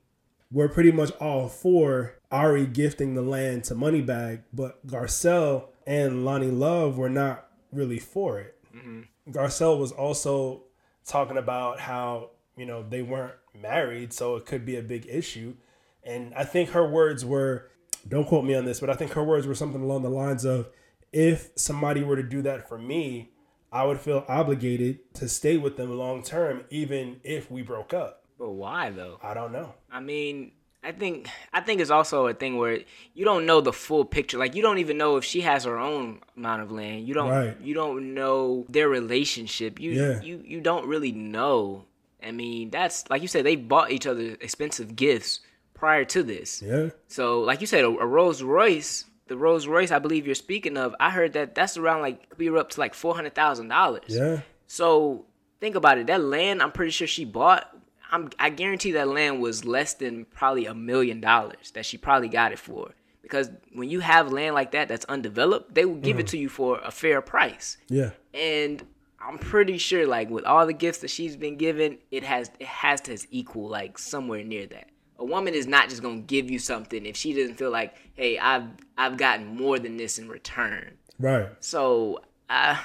were pretty much all for Ari gifting the land to Moneybagg, but Garcelle and Loni Love were not really for it. Mm-hmm. Garcelle was also talking about how you know they weren't married, so it could be a big issue. And I think her words were, don't quote me on this, but I think her words were something along the lines of, if somebody were to do that for me, I would feel obligated to stay with them long term, even if we broke up. But why though? I don't know. I mean, I think I think it's also a thing where you don't know the full picture. Like you don't even know if she has her own amount of land. You don't Right. you don't know their relationship. You Yeah. you you don't really know. I mean, that's like you said they bought each other expensive gifts prior to this. Yeah. So, like you said, a, a Rolls Royce, the Rolls Royce I believe you're speaking of, I heard that that's around like could be up to like four hundred thousand dollars. Yeah. So think about it. That land, I'm pretty sure she bought. I'm, I guarantee that land was less than probably a million dollars that she probably got it for. Because when you have land like that that's undeveloped, they will give it to you for a fair price. Yeah. And I'm pretty sure, like with all the gifts that she's been given, it has it has to equal like somewhere near that. A woman is not just gonna give you something if she doesn't feel like, hey, I've I've gotten more than this in return. Right. So, uh,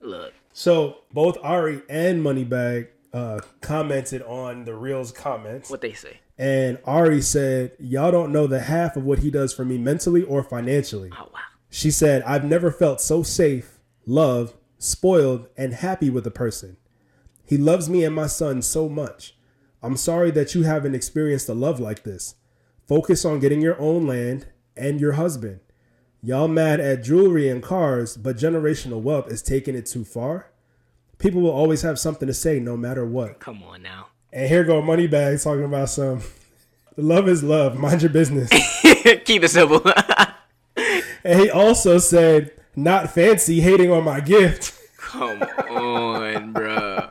look, So both Ari and Moneybagg uh, commented on the Reels comments. what they say. And Ari said, Y'all don't know the half of what he does for me mentally or financially. Oh wow. She said, I've never felt so safe, loved, spoiled, and happy with a person. He loves me and my son so much. I'm sorry that you haven't experienced a love like this. Focus on getting your own land and your husband. Y'all mad at jewelry and cars, but generational wealth is taking it too far. People will always have something to say no matter what. Come on now. And here go Moneybagg talking about some love is love, mind your business. Keep it simple. And he also said, not fancy hating on my gift. Come on, bruh.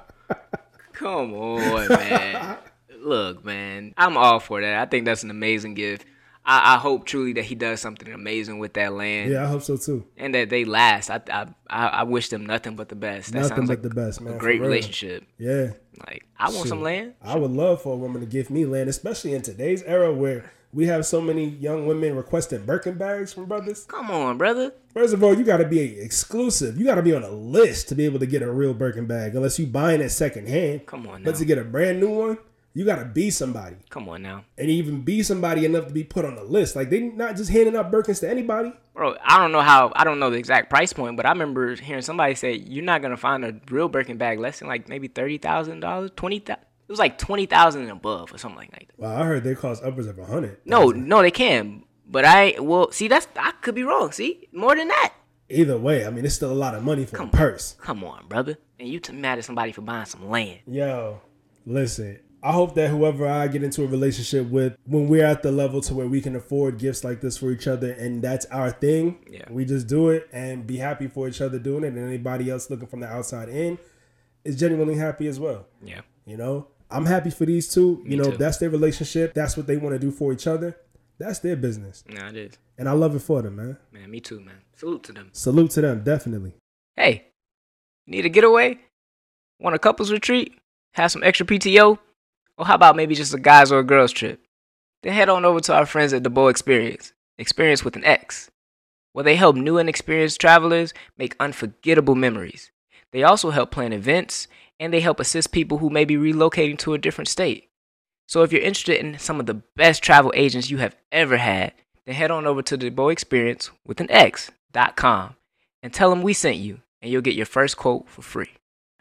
Come on, man. Look, man. I'm all for that. I think that's an amazing gift. I, I hope truly that he does something amazing with that land Yeah, I hope so too. and that they last. I, I I wish them nothing but the best. That Nothing sounds but like the best, man. great relationship. Yeah. Like I want some land. I would love for a woman to give me land, especially in today's era where we have so many young women requesting Birkin bags from brothers. Come on, brother. First of all, you got to be exclusive. You got to be on a list to be able to get a real Birkin bag, unless you buying it secondhand. Come on But now. to get a brand new one, you got to be somebody, Come on now. and even be somebody enough to be put on the list. Like they not just handing out Birkins to anybody. Bro, I don't know how I don't know the exact price point, but I remember hearing somebody say you're not gonna find a real Birkin bag less than like maybe thirty thousand dollars, twenty thousand. It was like twenty thousand and above or something like that. Well, I heard they cost upwards of a hundred. No, no, they can. But I well see that's I could be wrong. See more than that. Either way, I mean, it's still a lot of money for a purse. Come on, brother. And you t- mad at somebody for buying some land? Yo, listen. I hope that whoever I get into a relationship with, when we're at the level to where we can afford gifts like this for each other, and that's our thing, Yeah. we just do it and be happy for each other doing it, and anybody else looking from the outside in is genuinely happy as well. Yeah. You know, I'm happy for these two. You know, too. that's their relationship. That's what they want to do for each other. That's their business, No, it is. and I love it for them, man. Man, me too, man. Salute to them. Salute to them, definitely. Hey, need a getaway? Want a couples retreat? Have some extra PTO? Or how about maybe just a guys or a girls trip? Then head on over to our friends at the Bow Experience, Experience with an X, where they help new and experienced travelers make unforgettable memories. They also help plan events and they help assist people who may be relocating to a different state. So if you're interested in some of the best travel agents you have ever had, then head on over to the Bow Experience with an X.com and tell them we sent you, and you'll get your first quote for free.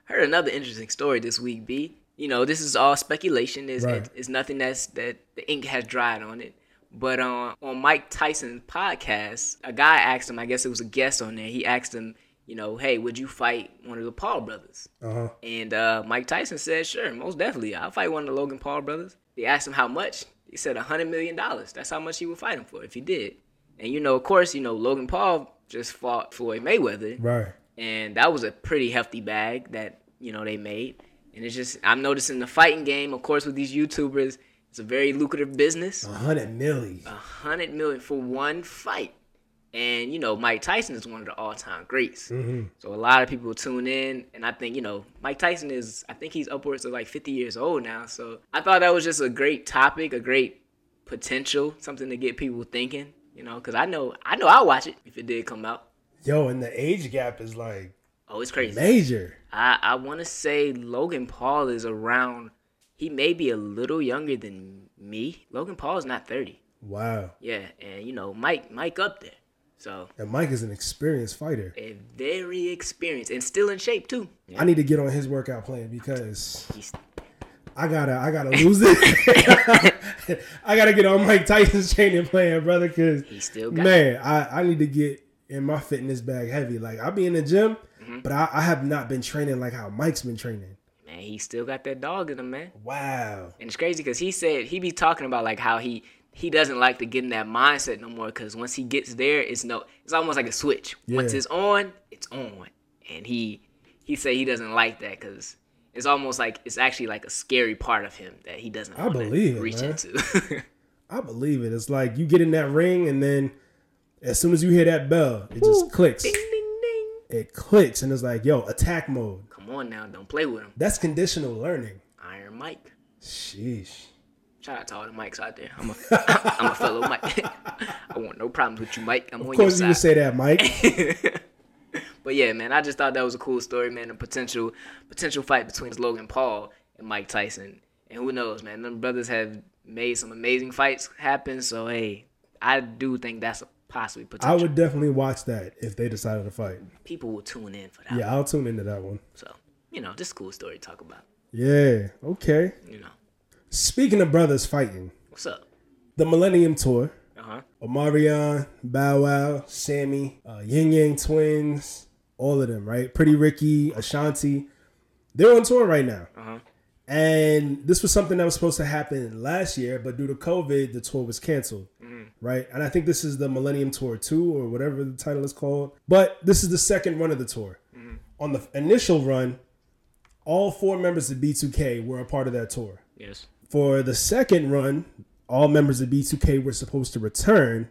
Heard another interesting story this week, B. You know, this is all speculation. Is Right. it's nothing that's that the ink has dried on it. But on on Mike Tyson's podcast, a guy asked him. I guess it was a guest on there. He asked him, you know, hey, would you fight one of the Paul brothers? Uh huh. And uh, Mike Tyson said, sure, most definitely. I'll fight one of the Logan Paul brothers. They asked him how much. He said a $100 million. That's how much he would fight him for if he did. And, you know, of course, you know, Logan Paul just fought Floyd Mayweather. Right. And that was a pretty hefty bag that, you know, they made. And it's just, I'm noticing the fighting game, of course, with these YouTubers, it's a very lucrative business. A hundred milli. A hundred million for one fight. And you know, Mike Tyson is one of the all-time greats. Mm-hmm. So a lot of people tune in, and I think you know, Mike Tyson is. I think he's upwards of like 50 years old now. So I thought that was just a great topic, a great potential, something to get people thinking. You know, because I know, I know, I'll watch it if it did come out. Yo, and the age gap is like Oh, it's crazy. major. I I want to say Logan Paul is around. He may be a little younger than me. Logan Paul is not 30. Wow. Yeah, and you know, Mike Mike up there. So And Mike is an experienced fighter. a very experienced and still in shape too. I need to get on his workout plan because He's, I gotta I gotta lose it. I gotta get on Mike Tyson's training plan, brother. Cause he still got man, I, I need to get in my fitness bag heavy. Like I'll be in the gym, Mm-hmm. but I, I have not been training like how Mike's been training. man. He still got that dog in him, man. Wow. And it's crazy because he said he be talking about like how he he doesn't like to get in that mindset no more because once he gets there, it's no, it's almost like a switch. Once it's on, it's on, and he he said he doesn't like that because it's almost like it's actually like a scary part of him that he doesn't. I believe it, reach man. into. I believe it. It's like you get in that ring and then as soon as you hear that bell, it just clicks. ding ding. It clicks and it's like, yo, attack mode. Come on now, don't play with him. That's conditional learning. Iron Mike. Sheesh. Shout out to all the mics out there. I'm a, I'm a fellow Mike. I want no problems with you, Mike. I'm on Of your course you side. would say that, Mike. But yeah, man, I just thought that was a cool story, man. A potential potential fight between Logan Paul and Mike Tyson. And who knows, man? Them brothers have made some amazing fights happen. So hey, I do think that's a possibly I would definitely watch that if they decided to fight. People will tune in for that. Yeah, I'll tune into that one. So you know, just a cool story to talk about. Yeah, okay. You know, Speaking of brothers fighting, what's up? the Millennium Tour, Uh huh. Omarion, Bow Wow, Sammie, uh, Ying Yang Twins, all of them, right? Pretty Ricky, Ashanti, they're on tour right now. Uh-huh. And this was something that was supposed to happen last year, but due to COVID, the tour was canceled, right? And I think this is the Millennium Tour 2 or whatever the title is called. But this is the second run of the tour. Mm-hmm. On the initial run, all four members of B2K were a part of that tour. Yes. For the second run, all members of B2K were supposed to return,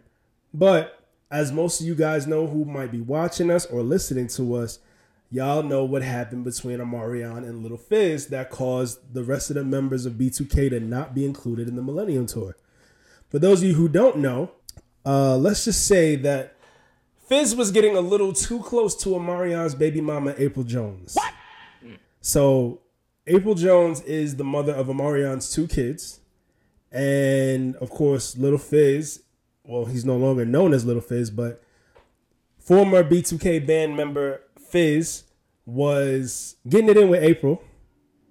but as most of you guys know who might be watching us or listening to us, y'all know what happened between Omarion and Little Fizz that caused the rest of the members of B2K to not be included in the Millennium Tour. For those of you who don't know, uh, let's just say that Fizz was getting a little too close to Omarion's baby mama, April Jones. What? So April Jones is the mother of Omarion's two kids. And of course, Little Fizz, well, he's no longer known as Little Fizz, but former B2K band member Fizz was getting it in with April.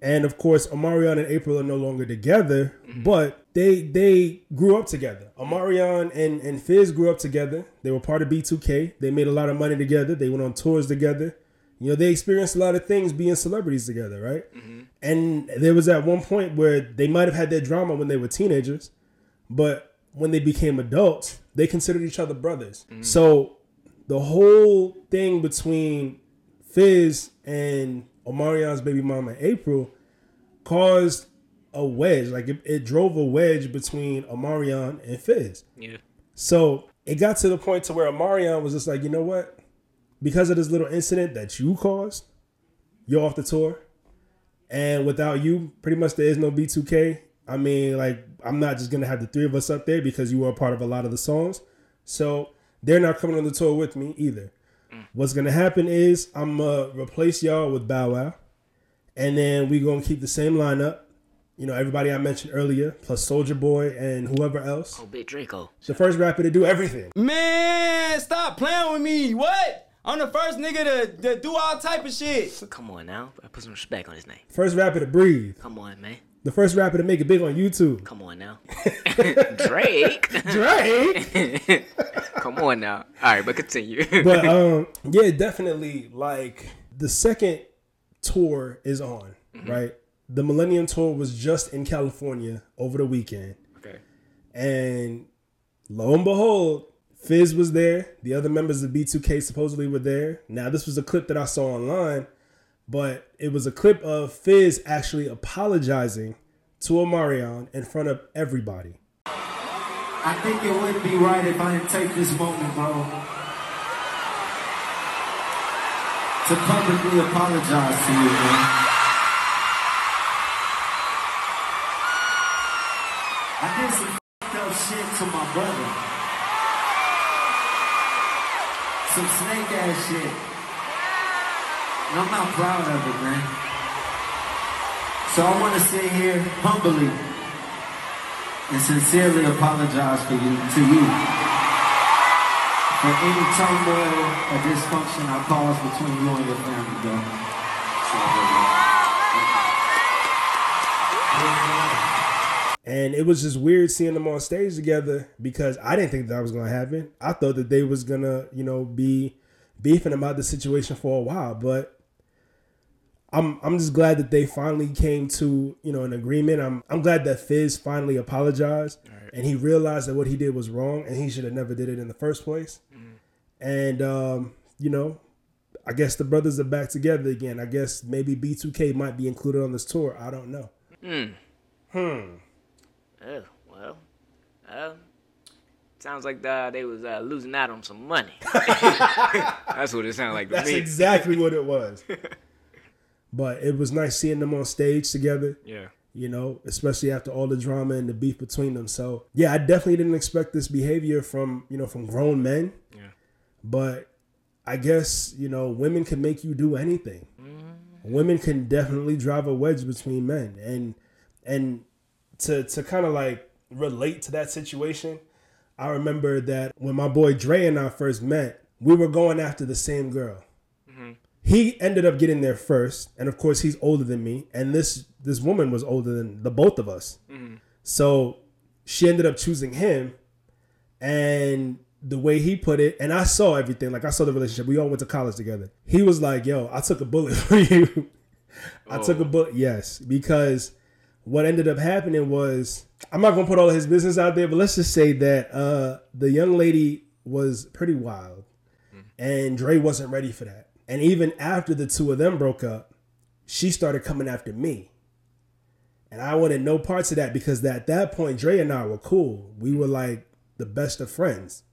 And of course, Omarion and April are no longer together, but they they grew up together. Omarion and, and Fizz grew up together. They were part of B2K. They made a lot of money together. They went on tours together. You know, they experienced a lot of things being celebrities together, right? Mm-hmm. And there was at one point where they might have had their drama when they were teenagers, but when they became adults, they considered each other brothers. Mm-hmm. So the whole thing between Fizz and Omarion's baby mama April caused a wedge. Like it, it drove a wedge between Omarion and Fizz. Yeah. So it got to the point to where Omarion was just like, you know what? Because of this little incident that you caused, you're off the tour. And without you, pretty much there is no B2K. I mean, like, I'm not just gonna have the three of us up there because you were a part of a lot of the songs. So they're not coming on the tour with me either. Mm. What's gonna happen is I'm gonna replace y'all with Bow Wow, and then we gonna keep the same lineup. You know, everybody I mentioned earlier, plus Soulja Boy and whoever else. Oh, Big Draco. The first rapper to do everything. Man, stop playing with me. What? I'm the first nigga to, to do all type of shit. Come on now. I Put some respect on his name. First rapper to breathe. Come on, man. The first rapper to make it big on YouTube. Come on now. Drake. Drake. Come on now. All right, but continue. but um, yeah, definitely. Like the second tour is on, right? The Millennium Tour was just in California over the weekend, okay. and lo and behold, Fizz was there. The other members of B2K supposedly were there. Now, this was a clip that I saw online, but it was a clip of Fizz actually apologizing to Omarion in front of everybody. I think it would be right if I didn't take this moment, bro, to publicly apologize to you, man. To my brother. Some snake ass shit. And I'm not proud of it, man. So I want to sit here humbly and sincerely apologize for you to you for any turmoil or dysfunction I caused between you and your family, bro. And it was just weird seeing them on stage together because I didn't think that was gonna happen. I thought that they was gonna, you know, be beefing about the situation for a while, but I'm I'm just glad that they finally came to, you know, an agreement. I'm I'm glad that Fizz finally apologized and he realized that what he did was wrong and he should have never did it in the first place. Mm-hmm. And um, you know, I guess the brothers are back together again. I guess maybe B2K might be included on this tour. I don't know. Hmm. Hmm. Oh, well. Um, sounds like uh, they was uh, losing out on some money. That's what it sounded like to That's me. exactly what it was. But it was nice seeing them on stage together, yeah. you know, especially after all the drama and the beef between them. So yeah, I definitely didn't expect this behavior from, you know, from grown men. Yeah. But I guess, you know, women can make you do anything. Women can definitely drive a wedge between men. And and to to kind of like relate to that situation, I remember that when my boy Dre and I first met, we were going after the same girl. Mm-hmm. He ended up getting there first, and of course he's older than me, and this this woman was older than the both of us. Mm-hmm. So she ended up choosing him, and the way he put it, and I saw everything. Like I saw the relationship. We all went to college together. He was like, "Yo, I took a bullet for you. I took a oh. bullet." Yes, because what ended up happening was I'm not gonna put all of his business out there, but let's just say that uh, the young lady was pretty wild, and Dre wasn't ready for that. And even after the two of them broke up, she started coming after me. And I wanted no parts of that because at that point, Dre and I were cool. We were like the best of friends.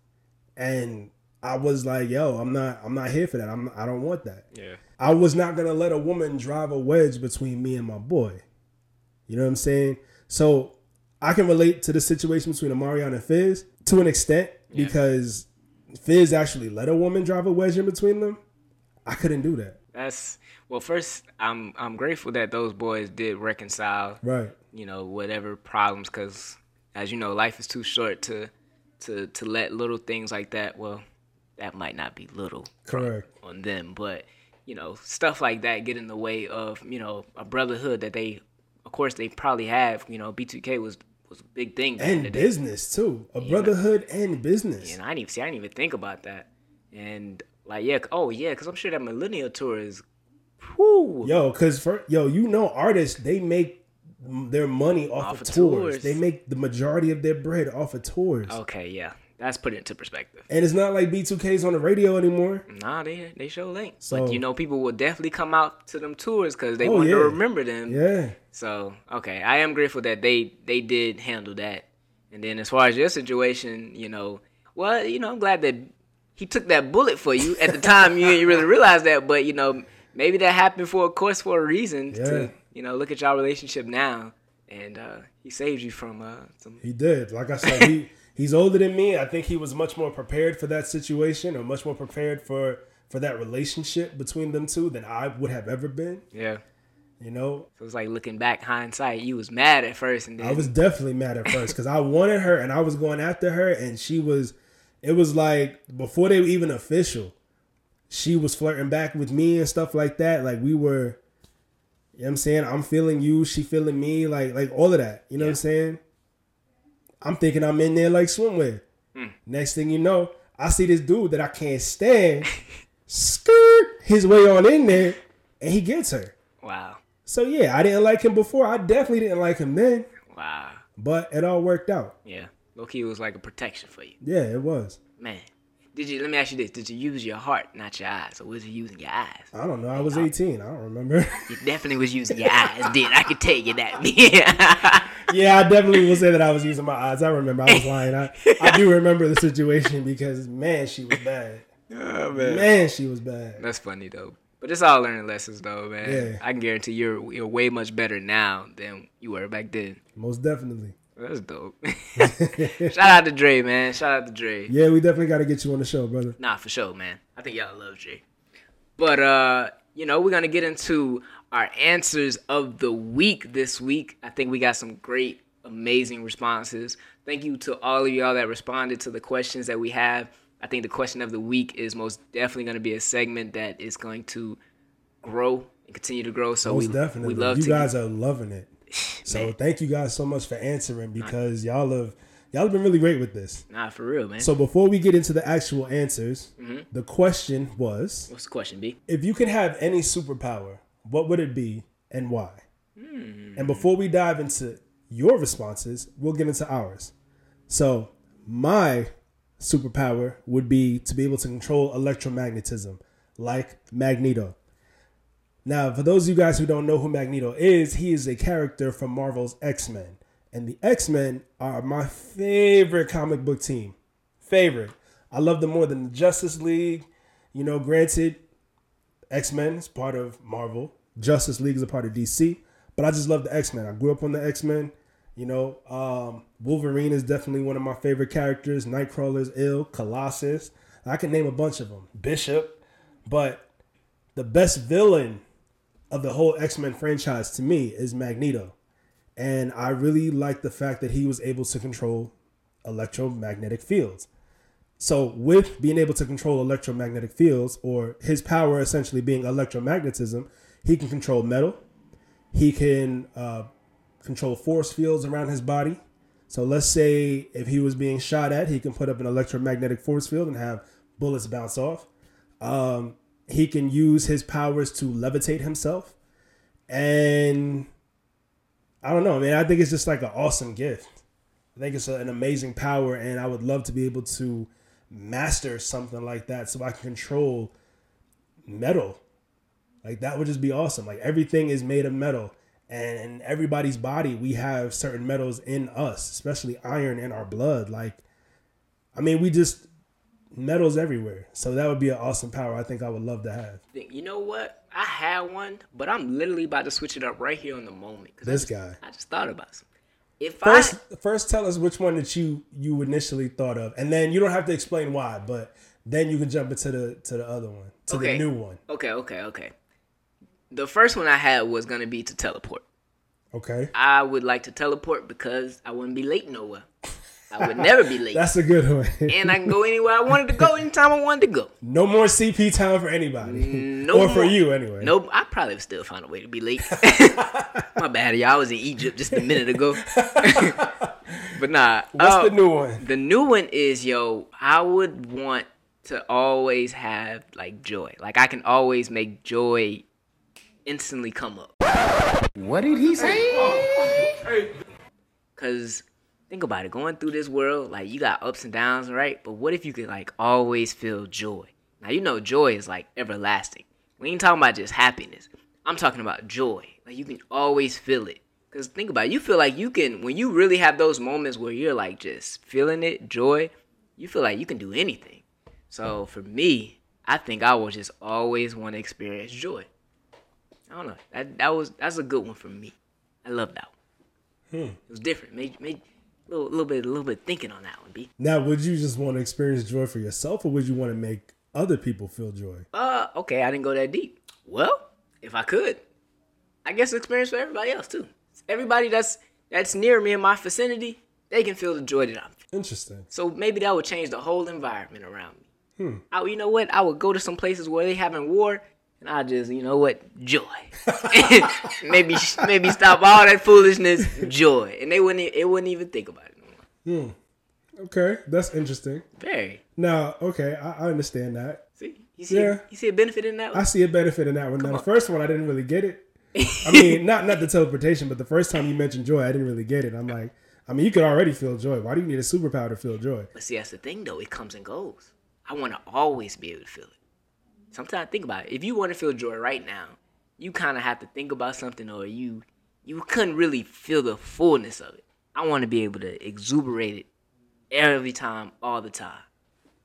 And I was like, yo, I'm not I'm not here for that. I'm I don't want that. Yeah. I was not gonna let a woman drive a wedge between me and my boy. You know what I'm saying? So I can relate to the situation between Omarion and Fizz to an extent because Fizz actually let a woman drive a wedge in between them. I couldn't do that. That's well. First, I'm I'm grateful that those boys did reconcile. Right. You know, whatever problems, because as you know, life is too short to to to let little things like that. Well, that might not be little Correct. on them, but you know, stuff like that get in the way of you know a brotherhood that they, course, they probably have. You know, B2K was was a big thing And business too. A brotherhood and business. And I didn't even see. I didn't even think about that. And like, yeah, oh yeah, because I'm sure that millennial tour is, whoo, Yo, cause for yo, you know, artists they make their money off, Off of, of tours. tours. They make the majority of their bread off of tours. Okay, yeah, that's put it into perspective. And it's not like B2K's on the radio anymore. Nah, they they show link. So- but you know, people will definitely come out to them tours because they Oh, want yeah. to remember them. Yeah. So okay, I am grateful that they they did handle that. And then as far as your situation, you know, well, you know, I'm glad that he took that bullet for you. At the time, you didn't really realize that, but you know, maybe that happened for, a course, for a reason. Yeah. To you know, look at y'all relationship now, and uh, he saved you from uh, some. He did. Like I said, he he's older than me. I think he was much more prepared for that situation or much more prepared for for that relationship between them two than I would have ever been. Yeah. You know, So was like looking back, hindsight. You was mad at first, and then I was definitely mad at first because I wanted her and I was going after her, and she was. It was like before they were even official, she was flirting back with me and stuff like that. Like we were, you know what I'm saying? I'm feeling you, she feeling me, like like all of that. You know what I'm saying? I'm thinking I'm in there like swimwear. Hmm. Next thing you know, I see this dude that I can't stand skirt his way on in there, and he gets her. wow, So yeah, I didn't like him before. I definitely didn't like him then, wow, but it all worked out. yeah. Loki was like a protection for you. Yeah, it was. Man, did you? Let me ask you this: Did you use your heart, not your eyes, or was you using your eyes? I don't know. I was uh, 18. I don't remember. You definitely was using your eyes, did I can tell you that. Yeah. yeah, I definitely will say that I was using my eyes. I remember. I was lying. I, I do remember the situation because man, she was bad. oh man, Man, she was bad. that's funny though. But it's all learning lessons though, man. Yeah. I can guarantee you're you're way much better now than you were back then. Most definitely. That's dope. Shout out to Dre, man. Shout out to Dre. Yeah, we definitely got to get you on the show, brother. Nah, for sure, man. I think y'all love Jay. But uh, you know, we're gonna get into our answers of the week this week. I think we got some great, amazing responses. Thank you to all of y'all that responded to the questions that we have. I think the question of the week is most definitely gonna be a segment that is going to grow and continue to grow. So Most we definitely. we love you to guys are loving it. So thank you guys so much for answering because y'all have y'all have been really great with this. Nah, for real, man. So before we get into the actual answers, Mm-hmm. the question was What's the question, B? if you could have any superpower, what would it be and why? Hmm. And before we dive into your responses, we'll get into ours. So, my superpower would be to be able to control electromagnetism, like Magneto. Now, for those of you guys who don't know who Magneto is, he is a character from Marvel's X Men. And the X Men are my favorite comic book team. Favorite. I love them more than the Justice League. You know, granted, X Men is part of Marvel, Justice League is a part of DC, but I just love the X Men. I grew up on the X Men. You know, um, Wolverine is definitely one of my favorite characters. Nightcrawler's ill, Colossus. I can name a bunch of them. Bishop, but the best villain of the whole X Men franchise to me is Magneto, and I really like the fact that he was able to control electromagnetic fields. So, with being able to control electromagnetic fields, or his power essentially being electromagnetism, he can control metal. He can uh, control force fields around his body. So, let's say if he was being shot at, he can put up an electromagnetic force field and have bullets bounce off. Um, he can use his powers to levitate himself. And I don't know, man. I think it's just like an awesome gift. I think it's an amazing power, and I would love to be able to master something like that so I can control metal. Like that would just be awesome. Like everything is made of metal, and in everybody's body we have certain metals in us, especially iron in our blood. Like, I mean, we just metals everywhere. So that would be an awesome power. I think I would love to have. You know what? I had one, but I'm literally about to switch it up right here on the moment. 'cause I This just- guy. I just thought about some. if First, I first tell us which one that you you initially thought of, and then you don't have to explain why, but then you can jump into the to the other one, to Okay. the new one. okay, okay, okay. The first one I had was gonna be to teleport. Okay, I would like to teleport because I wouldn't be late nowhere. I would never be late. that's a good one. and I can go anywhere I wanted to go anytime I wanted to go. no more CP time for anybody, No or for you anyway. Nope, I probably would still find a way to be late. My bad, y'all. I was in Egypt just a minute ago. but nah. What's uh, the new one? The new one is yo. I would want to always have like joy. Like I can always make joy instantly come up. What did he say? Cause think about it, going through this world, like you got ups and downs, right? But what if you could like always feel joy? Now you know joy is like everlasting. We ain't talking about just happiness. I'm talking about joy. Like you can always feel it. Cause think about it, you feel like you can when you really have those moments where you're like just feeling it, joy, you feel like you can do anything. So for me, I think I will just always want to experience joy. I don't know. That that was that's a good one for me. I love that one. Hmm. It was different. Made made little, little bit a little bit thinking on that one, B. Now, would you just want to experience joy for yourself, or would you want to make other people feel joy? Uh, okay, I didn't go that deep. Well, if I could, I guess experience for everybody else too. Everybody that's that's near me in my vicinity, they can feel the joy that I'm. feeling. Interesting. So maybe that would change the whole environment around me. Hmm. I, you know what? I would go to some places where they having war, and I just, you know what, joy. maybe maybe stop all that foolishness, joy, and they wouldn't it wouldn't even think about it. No more. Hmm. Okay, that's interesting. Very. Now, okay, I, I understand that. See, you see, Yeah. you see a benefit in that. One? I see a benefit in that one. Now, the first one, I didn't really get it. I mean, not not the teleportation, but the first time you mentioned joy, I didn't really get it. I'm like, I mean, you could already feel joy. Why do you need a superpower to feel joy? But see, that's the thing though. It comes and goes. I want to always be able to feel it. Sometimes think about it. If you want to feel joy right now, you kind of have to think about something, or you you couldn't really feel the fullness of it. I want to be able to exuberate it every time, all the time,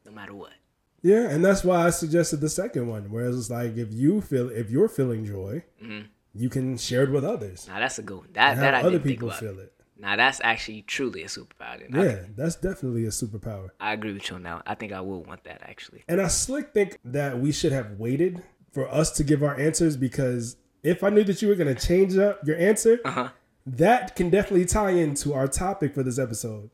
no matter what. Yeah, and that's why I suggested the second one. Whereas it's like if you feel if you're feeling joy, mm-hmm. you can share it with others. Now that's a good one. That that I other didn't think people about. feel it. Now that's actually truly a superpower. then. Yeah, that's definitely a superpower. I, agree with you on that. I think I will want that actually. And I slick think that we should have waited for us to give our answers because if I knew that you were going to change up your answer, Uh-huh. that can definitely tie into our topic for this episode.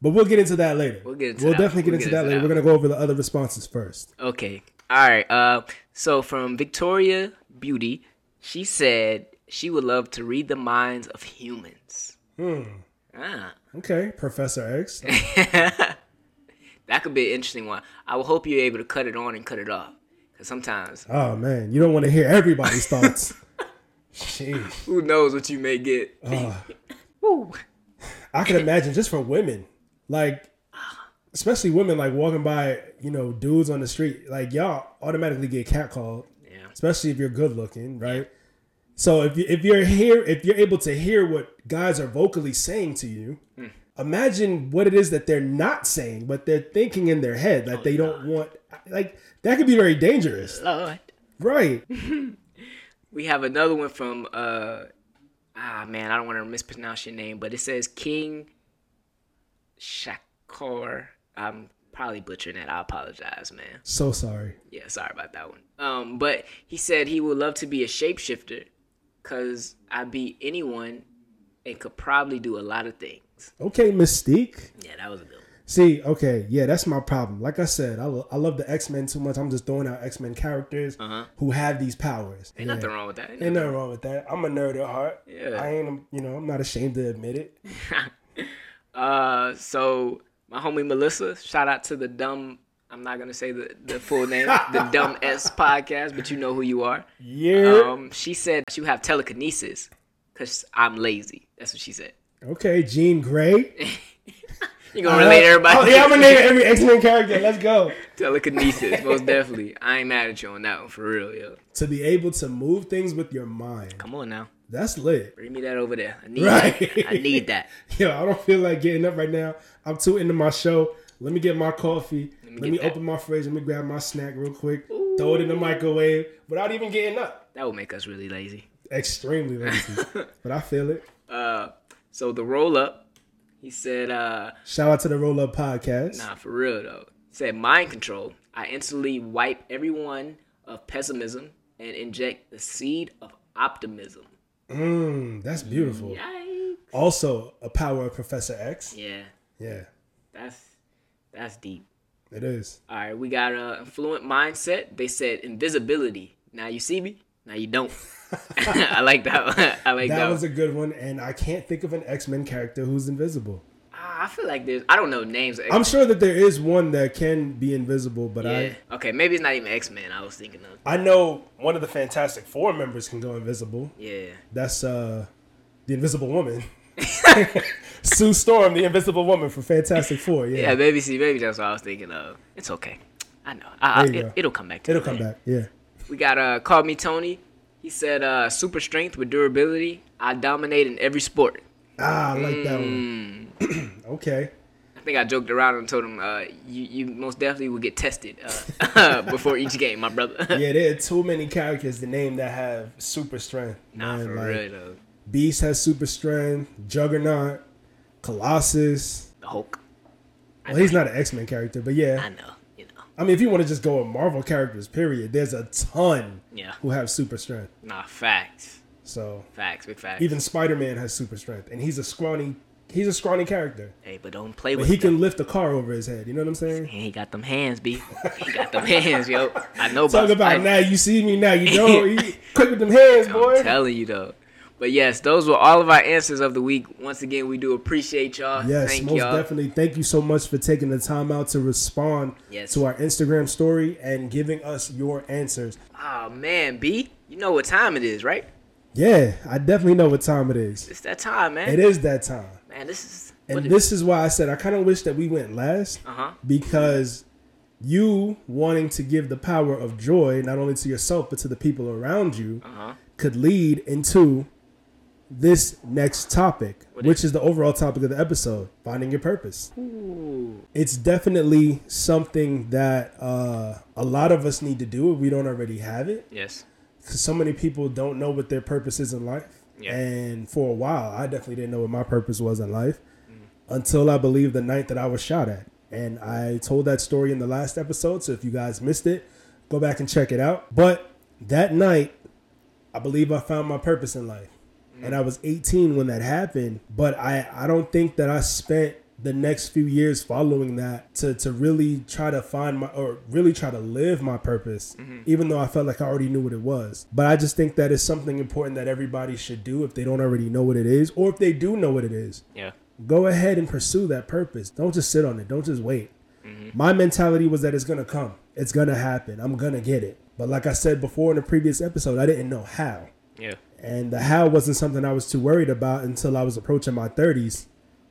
But we'll get into that later. We'll get into We'll that. definitely get We'll into get that into later. that. We're going to go over the other responses first. Okay. All right. Uh, so from Victoria Beauty, she said she would love to read the minds of humans. Ah, Okay, Professor X. that could be an interesting one. I will hope you're able to cut it on and cut it off. Cause sometimes, oh man, you don't want to hear everybody's thoughts. Jeez. who knows what you may get. Woo. I can imagine just for women, like especially women like walking by, you know, dudes on the street, like y'all automatically get catcalled, Yeah. especially if you're good looking, right? So if you, if you're here, if you're able to hear what guys are vocally saying to you, Hmm. imagine what it is that they're not saying, but they're thinking in their head that they don't want. Like that could be very dangerous, Lord. right? We have another one from uh ah man, I don't want to mispronounce your name, but it says King Shakor. I'm probably butchering that. I apologize, man. So sorry. Yeah, sorry about that one. Um, but he said he would love to be a shapeshifter because I beat anyone and could probably do a lot of things. Okay, Mystique. Yeah, that was a good one. See, okay, yeah, that's my problem. Like I said, I, lo- I love the X Men too much. I'm just throwing out X Men characters who have these powers. Uh-huh. Ain't nothing wrong with that. Ain't Ain't nothing nothing wrong with that. I'm a nerd at heart. Yeah. I ain't, you know, I'm not ashamed to admit it. Uh, so my homie Melissa, shout out to the dumb. I'm not gonna say the, the full name, the Dumb S podcast, but you know who you are. Yeah. Um, she said you have telekinesis because I'm lazy. That's what she said. okay, Jean Grey. You gonna relate everybody? Oh, yeah, I'm gonna name every X Men character. Let's go. telekinesis, most definitely. I ain't mad at you on that one for real, yo. To be able to move things with your mind. Come on now, That's lit. bring me that over there. I need Right. that. I need that. Yo, I don't feel like getting up right now. I'm too into my show. Let me get my coffee. Let me, get that. open my fridge. Let me grab my snack real quick. Throw it in the microwave without even getting up. That would make us really lazy. Extremely lazy. but I feel it. So the roll up, he said, uh, Shout out to the Roll Up Podcast. nah, for real though. He said mind control. I instantly wipe everyone of pessimism and inject the seed of optimism. Mm, that's beautiful. Yikes. Also, a power of Professor X. Yeah, Yeah, that's that's deep. It is. All right, we got a affluent mindset. They said invisibility. Now you see me. Now you don't. I like that. One. I like that. That was a good one, and I can't think of an X Men character who's invisible. Ah, I feel like there's. I don't know names. I'm sure that there is one that can be invisible, but Yeah. Okay, maybe it's not even X Men. I was thinking of. I I know one of the Fantastic Four members can go invisible. Yeah. That's uh the Invisible Woman. Sue Storm, the Invisible Woman from Fantastic Four. Yeah, Yeah, maybe see, maybe that's what I was thinking of. It's okay. I know. I, I, it, it'll come back. To it'll me come back. Yeah, We got uh, call me Tony. He said, uh, super strength with durability. I dominate in every sport. ah, I like that one. Mm. okay, I think I joked around and told him, uh, you, you most definitely will get tested uh, before each game, my brother. yeah, there are too many characters to name that have super strength. nah, man. for Like, real though. Beast has super strength. Juggernaut, Colossus. The Hulk. Well, he's not an X Men character, but yeah, I know. You know. I mean, if you want to just go with Marvel characters, period, there's a ton Yeah. who have super strength. Nah, facts. So Facts. Big facts. even Spider Man has super strength, and he's a scrawny, he's a scrawny character, hey, but don't play with but with he them. can lift a car over his head. You know what I'm saying? He got them hands, B. He got them hands, yo. I know about Talk about now you see me, now you don't. He quick with them hands, boy. I'm telling you though. But yes, those were all of our answers of the week. Once again, we do appreciate y'all. Yes, Thank most y'all. definitely. Thank you so much for taking the time out to respond Yes. to our Instagram story and giving us your answers. Oh man, B, you know what time it is, right? Yeah, I definitely know what time it is. It's that time, man. It is that time. Man, this is. And this is why I said I kind of wish that we went last Uh huh. because you wanting to give the power of joy not only to yourself but to the people around you Uh huh. could lead into this next topic, What which is the overall topic of the episode finding your purpose. It's definitely something that uh, a lot of us need to do if we don't already have it. Yes. Because so many people don't know what their purpose is in life. Yeah. And for a while, I definitely didn't know what my purpose was in life Mm. until I believe the night that I was shot at. And I told that story in the last episode. So if you guys missed it, go back and check it out. But that night, I believe I found my purpose in life. And I was 18 when that happened. But I, I don't think that I spent the next few years following that to, to really try to find my or really try to live my purpose, mm-hmm. even though I felt like I already knew what it was. But I just think that is something important that everybody should do if they don't already know what it is, or if they do know what it is Yeah. go ahead and pursue that purpose. Don't just sit on it. Don't just wait. Mm-hmm. My mentality was that it's gonna come. It's gonna happen. I'm gonna get it. But like I said before in the previous episode, I didn't know how. Yeah. And the how wasn't something I was too worried about until I was approaching my 30s.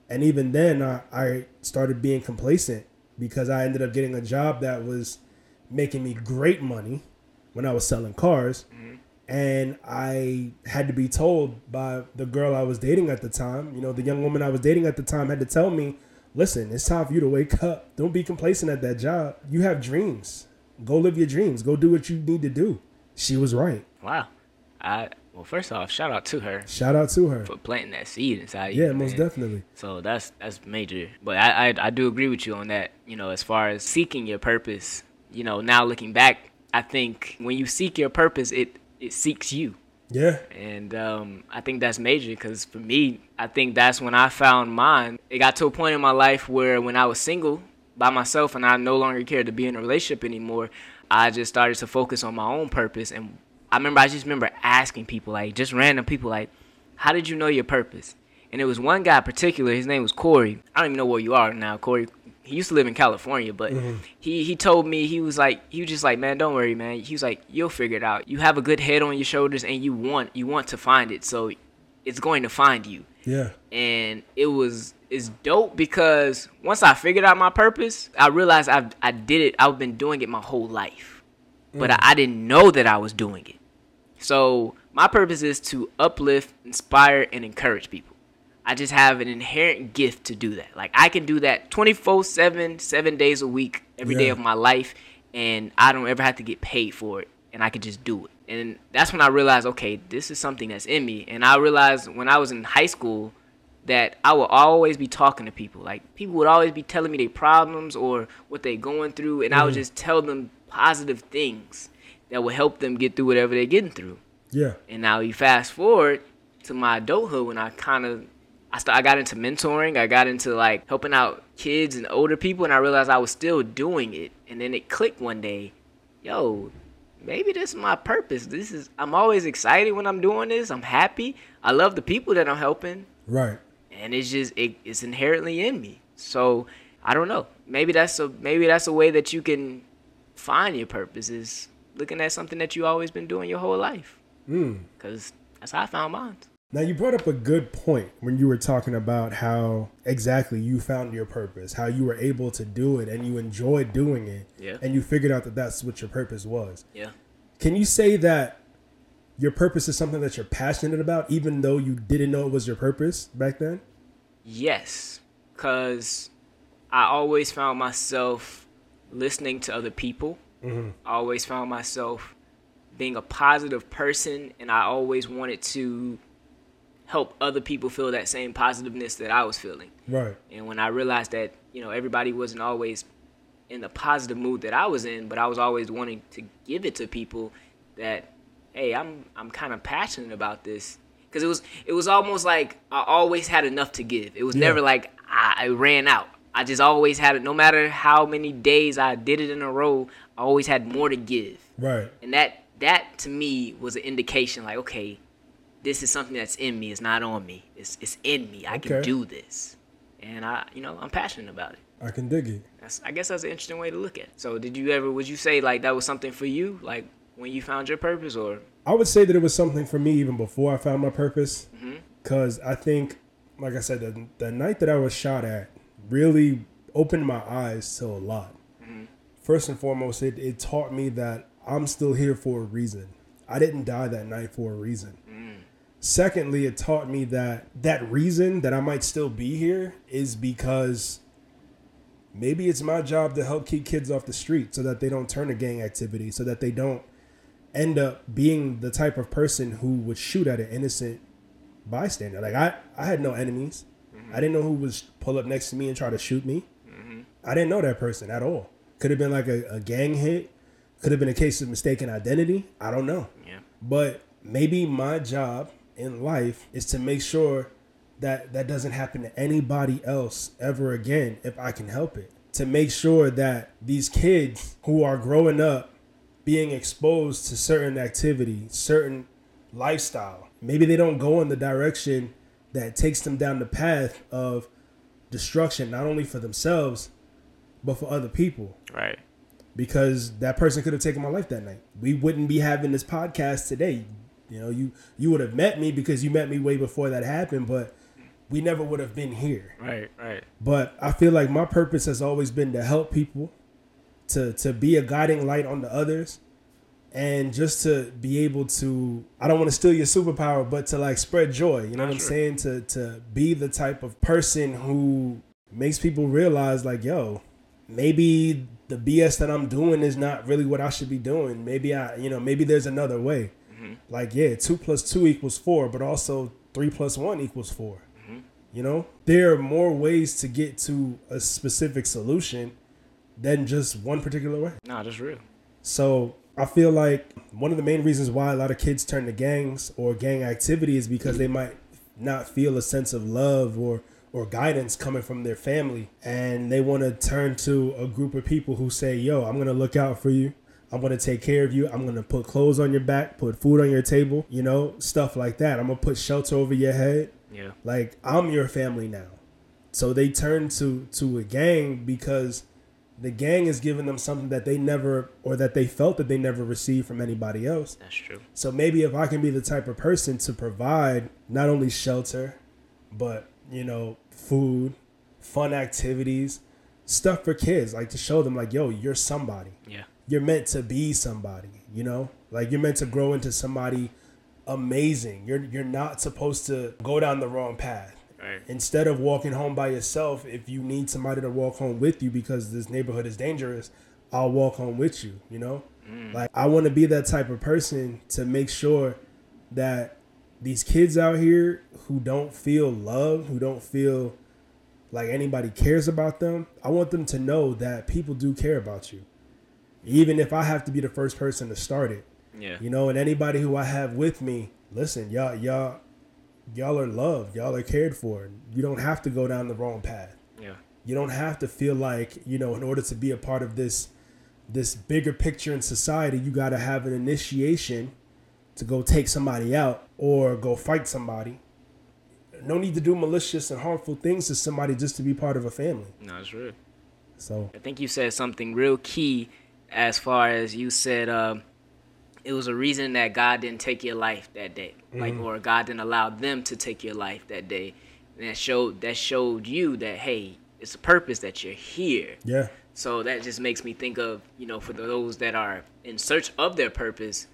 And even then, I, I started being complacent because I ended up getting a job that was making me great money when I was selling cars. Mm-hmm. And I had to be told by the girl I was dating at the time, you know, the young woman I was dating at the time had to tell me, listen, it's time for you to wake up. Don't be complacent at that job. You have dreams. Go live your dreams. Go do what you need to do. She was right. Wow. I well, first off, shout out to her Shout out to her. for planting that seed inside you. Yeah, most man. definitely. So that's that's major. But I, I I do agree with you on that. You know, as far as seeking your purpose, you know, now looking back, I think when you seek your purpose, it it seeks you. Yeah. And um, I think that's major because for me, I think that's when I found mine. It got to a point in my life where when I was single by myself and I no longer cared to be in a relationship anymore, I just started to focus on my own purpose. And I remember, I just remember asking people, like just random people, like, how did you know your purpose? And it was one guy in particular, his name was Corey. I don't even know where you are now, Corey. He used to live in California, but mm-hmm. he, he told me, he was like, he was just like, man, don't worry, man. He was like, you'll figure it out. You have a good head on your shoulders and you want, you want to find it. So it's going to find you Yeah. and it was it's dope because once I figured out my purpose, I realized I I did it. I've been doing it my whole life, but mm. I, I didn't know that I was doing it. So my purpose is to uplift, inspire, and encourage people. I just have an inherent gift to do that. Like I can do that 24/7, 7 days a week, every day Yeah. of my life and I don't ever have to get paid for it and I could just do it. And that's when I realized, okay, this is something that's in me. And I realized when I was in high school, that I would always be talking to people. Like people would always be telling me their problems or what they're going through, and I would mm-hmm. just tell them positive things that will help them get through whatever they're getting through. Yeah. And now you fast forward to my adulthood when I kind of I st- I got into mentoring. I got into like helping out kids and older people, and I realized I was still doing it. And then it clicked one day, yo, maybe this is my purpose. This is I'm always excited when I'm doing this. I'm happy. I love the people that I'm helping, Right. and it's just it, it's inherently in me. So I don't know. Maybe that's a maybe that's a way that you can find your purpose is looking at something that you always been doing your whole life. Hmm. Cause that's how I found mine. Now you brought up a good point when you were talking about how exactly you found your purpose, how you were able to do it and you enjoyed doing it, Yeah. and you figured out that that's what your purpose was. Yeah. Can you say that your purpose is something that you're passionate about, even though you didn't know it was your purpose back then? Yes, because I always found myself listening to other people. Mm-hmm. I always found myself being a positive person, and I always wanted to help other people feel that same positiveness that I was feeling. Right. And when I realized that, you know, everybody wasn't always in the positive mood that I was in, but I was always wanting to give it to people that, hey, I'm I'm kind of passionate about this. Cause it was it was almost like I always had enough to give. It was Yeah. never like I, I ran out. I just always had it. No matter how many days I did it in a row, always had more to give Right. and that that to me was an indication like okay this is something that's in me it's not on me it's it's in me i can do this and i you know i'm passionate about it I can dig it. that's i guess that's an interesting way to look at it so did you ever would you say like that was something for you like when you found your purpose or I would say that it was something for me even before I found my purpose. Mm-hmm. Because I think, like I said, the, the night that I was shot at really opened my eyes to a lot. Mm-hmm. First and foremost, it, it taught me that I'm still here for a reason. I didn't die that night for a reason. Mm. Secondly, it taught me that that reason that I might still be here is because maybe it's my job to help keep kids off the street so that they don't turn to gang activity, so that they don't end up being the type of person who would shoot at an innocent bystander. Like I, I had no enemies. I didn't know who was pull up next to me and try to shoot me. I didn't know that person at all. Could have been like a, a gang hit. Could have been a case of mistaken identity. I don't know. yeah But maybe my job in life is to make sure that that doesn't happen to anybody else ever again if I can help it. To make sure that these kids who are growing up being exposed to certain activity, certain lifestyle, maybe they don't go in the direction that takes them down the path of destruction, not only for themselves, but for other people right because that person could have taken my life that night. We wouldn't be having this podcast today. You know, you you would have met me because you met me way before that happened, but we never would have been here. right right But I feel like my purpose has always been to help people, to to be a guiding light on the others, and just to be able to I don't want to steal your superpower, but to like spread joy. You know what I'm Sure. saying? To to be the type of person who makes people realize like, yo, maybe the BS that I'm doing is not really what I should be doing. Maybe I, you know, maybe there's another way. Mm-hmm. Like, yeah, two plus two equals four, but also three plus one equals 4 mm-hmm. You know, there are more ways to get to a specific solution than just one particular way. no that's real So I feel like one of the main reasons why a lot of kids turn to gangs or gang activity is because they might not feel a sense of love or or guidance coming from their family and they want to turn to a group of people who say, "Yo, I'm going to look out for you. I'm going to take care of you. I'm going to put clothes on your back, put food on your table, you know, stuff like that. I'm going to put shelter over your head." yeah like I'm your family now. So they turn to to a gang because the gang is giving them something that they never or that they felt that they never received from anybody else. that's true So maybe if I can be the type of person to provide not only shelter, but you know, food, fun activities, stuff for kids, like to show them like, yo, you're somebody yeah you're meant to be somebody, you know? Like you're meant to grow into somebody amazing. You're you're not supposed to go down the wrong path. right Instead of walking home by yourself, if you need somebody to walk home with you because this neighborhood is dangerous, I'll walk home with you, you know? Mm. Like I want to be that type of person to make sure that these kids out here who don't feel love, who don't feel like anybody cares about them, I want them to know that people do care about you. Even if I have to be the first person to start it. Yeah. You know, and anybody who I have with me, listen, y'all y'all y'all are loved, y'all are cared for. You don't have to go down the wrong path. Yeah. You don't have to feel like, you know, in order to be a part of this this bigger picture in society, you got to have an initiation to go take somebody out or go fight somebody. No need to do malicious and harmful things to somebody just to be part of a family. No, it's real. So, I think you said something real key as far as you said um, it was a reason that God didn't take your life that day, like or God didn't allow them to take your life that day. And that showed that showed you that hey, it's a purpose that you're here. yeah. So that just makes me think of, you know, for those that are in search of their purpose,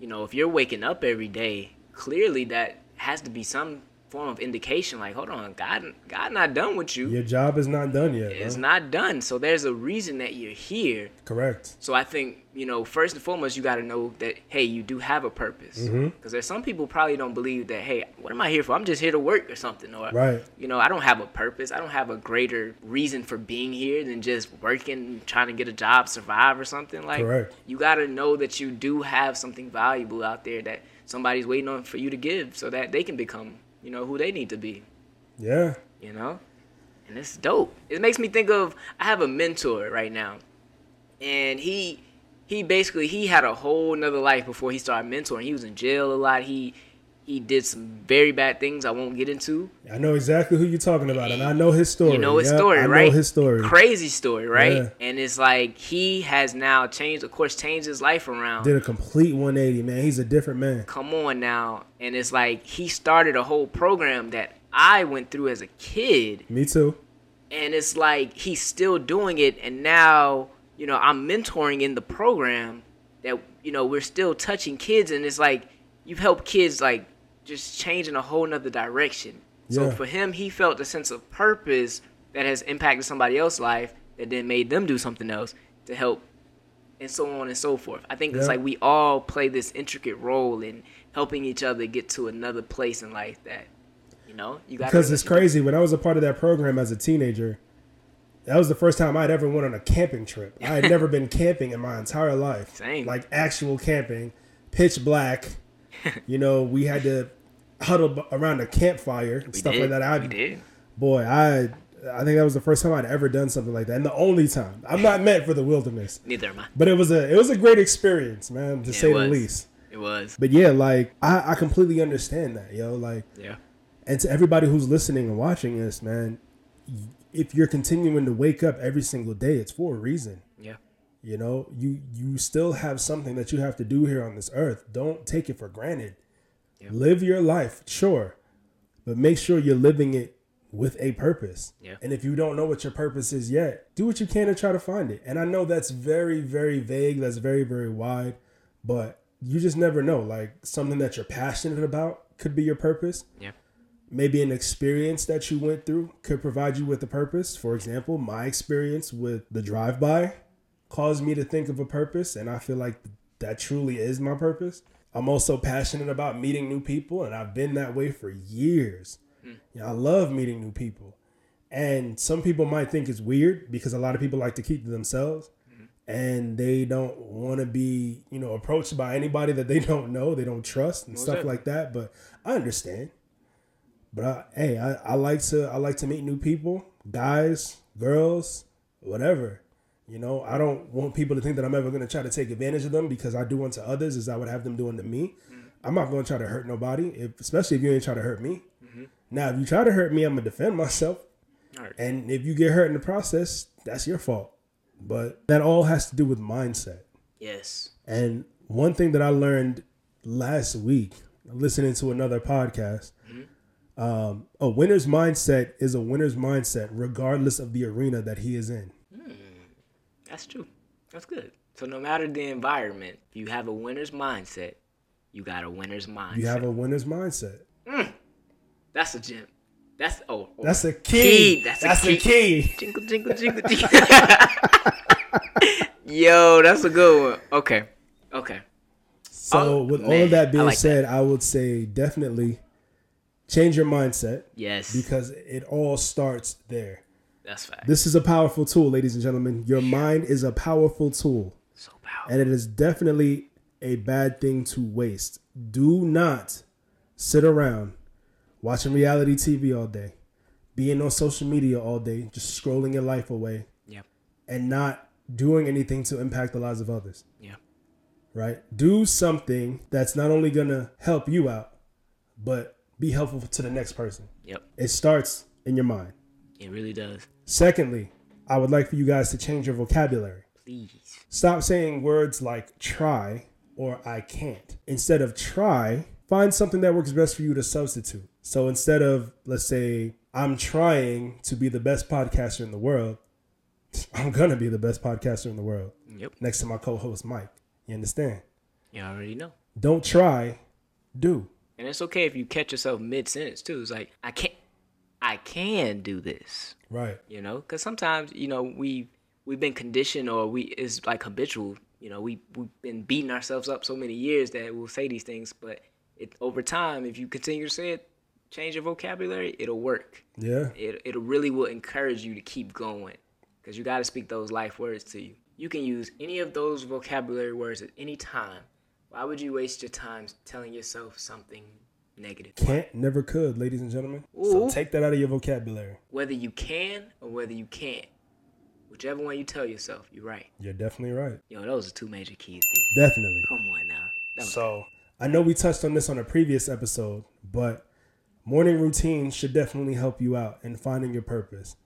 you know, if you're waking up every day, clearly that has to be some form of indication like, hold on, God God not done with you. Your job is not done yet. It's bro. not done. So there's a reason that you're here. Correct. So I think, you know, first and foremost, you got to know that, hey, you do have a purpose. Because Mm-hmm. there's some people probably don't believe that, hey, what am I here for? I'm just here to work or something. Or, Right. you know, I don't have a purpose. I don't have a greater reason for being here than just working, trying to get a job, survive or something. Like, Correct. you got to know that you do have something valuable out there that somebody's waiting on for you to give so that they can become, you know, who they need to be. Yeah. you know? And it's dope. It makes me think of i have a mentor right now. And he he basically he had a whole nother life before he started mentoring. He was in jail a lot. He he did some very bad things i won't get into I know exactly who you're talking about, and I know his story. you know his Yep, story I right know his story. crazy story right Yeah. and it's like he has now changed of course changed his life around Did a complete 180, man. He's a different man. come on now and it's like he started a whole program that i went through as a kid Me too. and it's like he's still doing it and now you know i'm mentoring in the program that you know we're still touching kids and it's like you've helped kids like just changing a whole nother direction so Yeah. for him he felt a sense of purpose that has impacted somebody else's life that then made them do something else to help and so on and so forth i think it's like we all play this intricate role in helping each other get to another place in life that you know you got Because it's crazy. When I was a part of that program as a teenager, that was the first time I'd ever went on a camping trip. I had never been camping in my entire life. Same. Like actual camping, pitch black. You know, we had to huddle around a campfire and we stuff did. like that. I, we did boy, I I think that was the first time I'd ever done something like that, and the only time. I'm not meant for the wilderness, neither am i but it was a it was a great experience, man, to Yeah, say the least. It was. But yeah, like I, I completely understand that, yo. Like Yeah. and to everybody who's listening and watching this, man, if you're continuing to wake up every single day, it's for a reason. You know, you you still have something that you have to do here on this earth. Don't take it for granted. Live your life, sure, but make sure you're living it with a purpose. Yeah. And if you don't know what your purpose is yet, do what you can to try to find it. And I know that's very, very vague. That's very, very wide, but you just never know. Like something that you're passionate about could be your purpose Yeah. maybe an experience that you went through could provide you with a purpose. For example, my experience with the drive by caused me to think of a purpose, and I feel like that truly is my purpose. I'm also passionate about meeting new people, and I've been that way for years. Hmm. You know, I love meeting new people. And some people might think it's weird because a lot of people like to keep to themselves hmm. and they don't want to be, you know, approached by anybody that they don't know, they don't trust and stuff like that. But I understand. But I, hey, I, I like to I like to meet new people, guys, girls, whatever. You know, I don't want people to think that I'm ever going to try to take advantage of them because I do unto others as I would have them do unto me. Mm-hmm. I'm not going to try to hurt nobody, if, especially if you ain't try to hurt me. Mm-hmm. Now, if you try to hurt me, I'm gonna defend myself. Right. And if you get hurt in the process, that's your fault. But that all has to do with mindset. Yes. And one thing that I learned last week, listening to another podcast, mm-hmm. um, a winner's mindset is a winner's mindset, regardless of the arena that he is in. That's true. That's good. So no matter the environment, if you have a winner's mindset, you got a winner's mindset. You have a winner's mindset. Mm. That's a gem. That's oh. oh. That's a key. Key. That's That's, a a key. jingle jingle jingle jingle. Yo, that's a good one. Okay. Okay. So, Oh, with all of that I being like said, I would say definitely change your mindset Yes, because it all starts there. That's fact. This is a powerful tool, ladies and gentlemen. Your mind is a powerful tool, so powerful. and it is definitely a bad thing to waste. Do not sit around watching reality TV all day, being on social media all day, just scrolling your life away, Yep. and not doing anything to impact the lives of others. Yeah. Right? Do something that's not only gonna help you out, but be helpful to the next person. Yep. It starts in your mind. It really does. Secondly, I would like for you guys to change your vocabulary. Please. Stop saying words like try or I can't. Instead of try, find something that works best for you to substitute. So instead of, let's say, I'm trying to be the best podcaster in the world, I'm going to be the best podcaster in the world Yep. next to my co host, Mike. You understand? You already know. Don't try, do. And it's okay if you catch yourself mid sentence too. It's like I can't, I can do this. Right. You know, because sometimes you know we we've been conditioned or we it's like habitual. You know, we we've been beating ourselves up so many years that we'll say these things, but it over time, if you continue to say it, change your vocabulary, it'll work. Yeah. It it really will encourage you to keep going, because you got to speak those life words to you. You can use any of those vocabulary words at any time. Why would you waste your time telling yourself something negative? Can't, never could, ladies and gentlemen. So take that out of your vocabulary. Whether you can or whether you can't, whichever one you tell yourself, you're right. You're definitely right. Yo, those are two major keys, B. Definitely. Come on now. So I know we touched on this on a previous episode, but morning routine should definitely help you out in finding your purpose.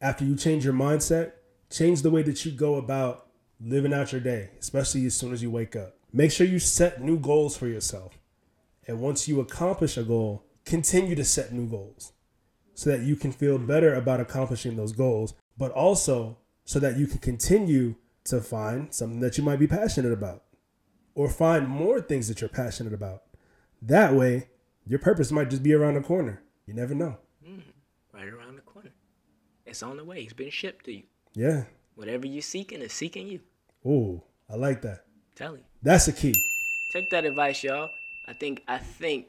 After you change your mindset, change the way that you go about living out your day, especially as soon as you wake up. Make sure you set new goals for yourself. And once you accomplish a goal, continue to set new goals so that you can feel better about accomplishing those goals, but also so that you can continue to find something that you might be passionate about or find more things that you're passionate about. That way, your purpose might just be around the corner. You never know. Mm-hmm. right around the corner. It's on the way. It's been shipped to you. Yeah. Whatever you're seeking is seeking you. Ooh, I like that. Tell you. That's the key. Take that advice, y'all. I think I think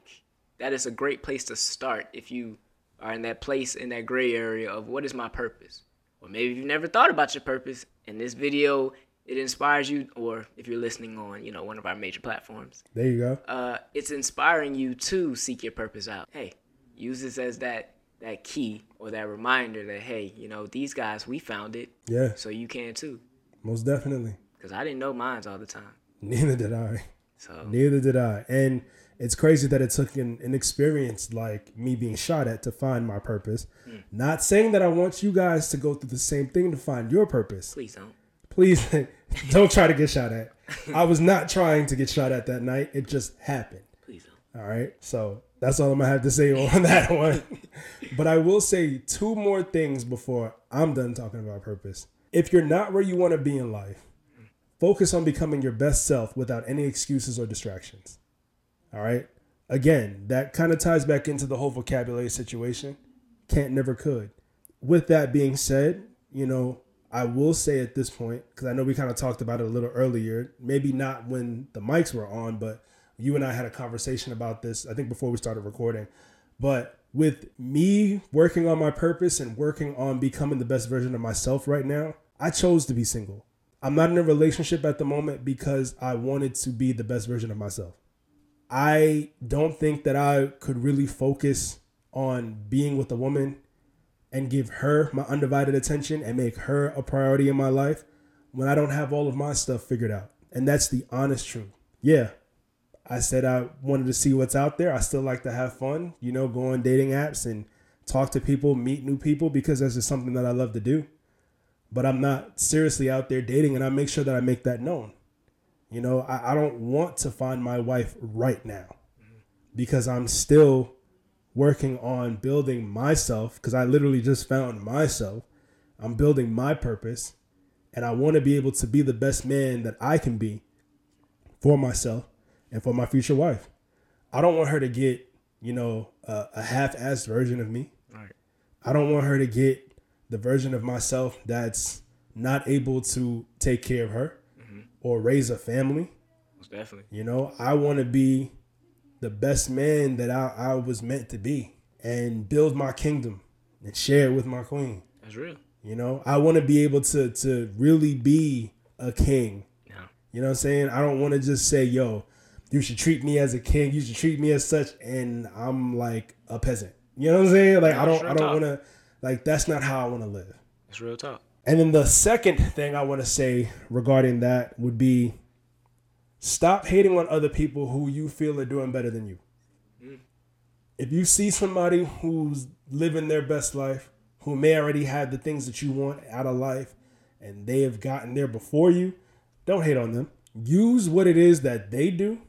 that is a great place to start if you are in that place in that gray area of what is my purpose. Or maybe you've never thought about your purpose and this video it inspires you or if you're listening on, you know, one of our major platforms, There you go. uh, it's inspiring you to seek your purpose out. Hey, use this as that that key or that reminder that hey, you know, these guys we found it, Yeah, so you can too. most definitely. Cause I didn't know mines all the time. Neither did I. So Neither did I. And it's crazy that it took an, an experience like me being shot at to find my purpose. Hmm. Not saying that I want you guys to go through the same thing to find your purpose. please don't. Please don't try to get shot at. I was not trying to get shot at that night. It just happened. Please don't. All right. So that's all I'm gonna have to say on that one. but I will say two more things before I'm done talking about purpose. If you're not where you want to be in life, focus on becoming your best self without any excuses or distractions. All right. Again, that kind of ties back into the whole vocabulary situation. Can't, never could. With that being said, you know, I will say at this point, because I know we kind of talked about it a little earlier, maybe not when the mics were on, but you and I had a conversation about this, I think before we started recording. But with me working on my purpose and working on becoming the best version of myself right now, I chose to be single. I'm not in a relationship at the moment because I wanted to be the best version of myself. I don't think that I could really focus on being with a woman and give her my undivided attention and make her a priority in my life when I don't have all of my stuff figured out. And that's the honest truth. Yeah, I said I wanted to see what's out there. I still like to have fun, you know, go on dating apps and talk to people, meet new people because that's just something that I love to do. But I'm not seriously out there dating and I make sure that I make that known. You know, I, I don't want to find my wife right now because I'm still working on building myself because I literally just found myself. I'm building my purpose and I want to be able to be the best man that I can be for myself and for my future wife. I don't want her to get, you know, a, a half-assed version of me. Right. I don't want her to get the version of myself that's not able to take care of her mm-hmm. or raise a family. Most definitely. You know, I want to be the best man that I, I was meant to be and build my kingdom and share it with my queen. That's real. You know, I want to be able to to really be a king. Yeah. You know what I'm saying? I don't want to just say, "Yo, you should treat me as a king. You should treat me as such," and I'm like a peasant. You know what I'm saying? Like I don't, sure I don't talk. Like that's not how I want to live. It's real talk. And then the second thing I want to say regarding that would be stop hating on other people who you feel are doing better than you. Mm. If you see somebody who's living their best life, who may already have the things that you want out of life, and they have gotten there before you, don't hate on them. Use what it is that they do,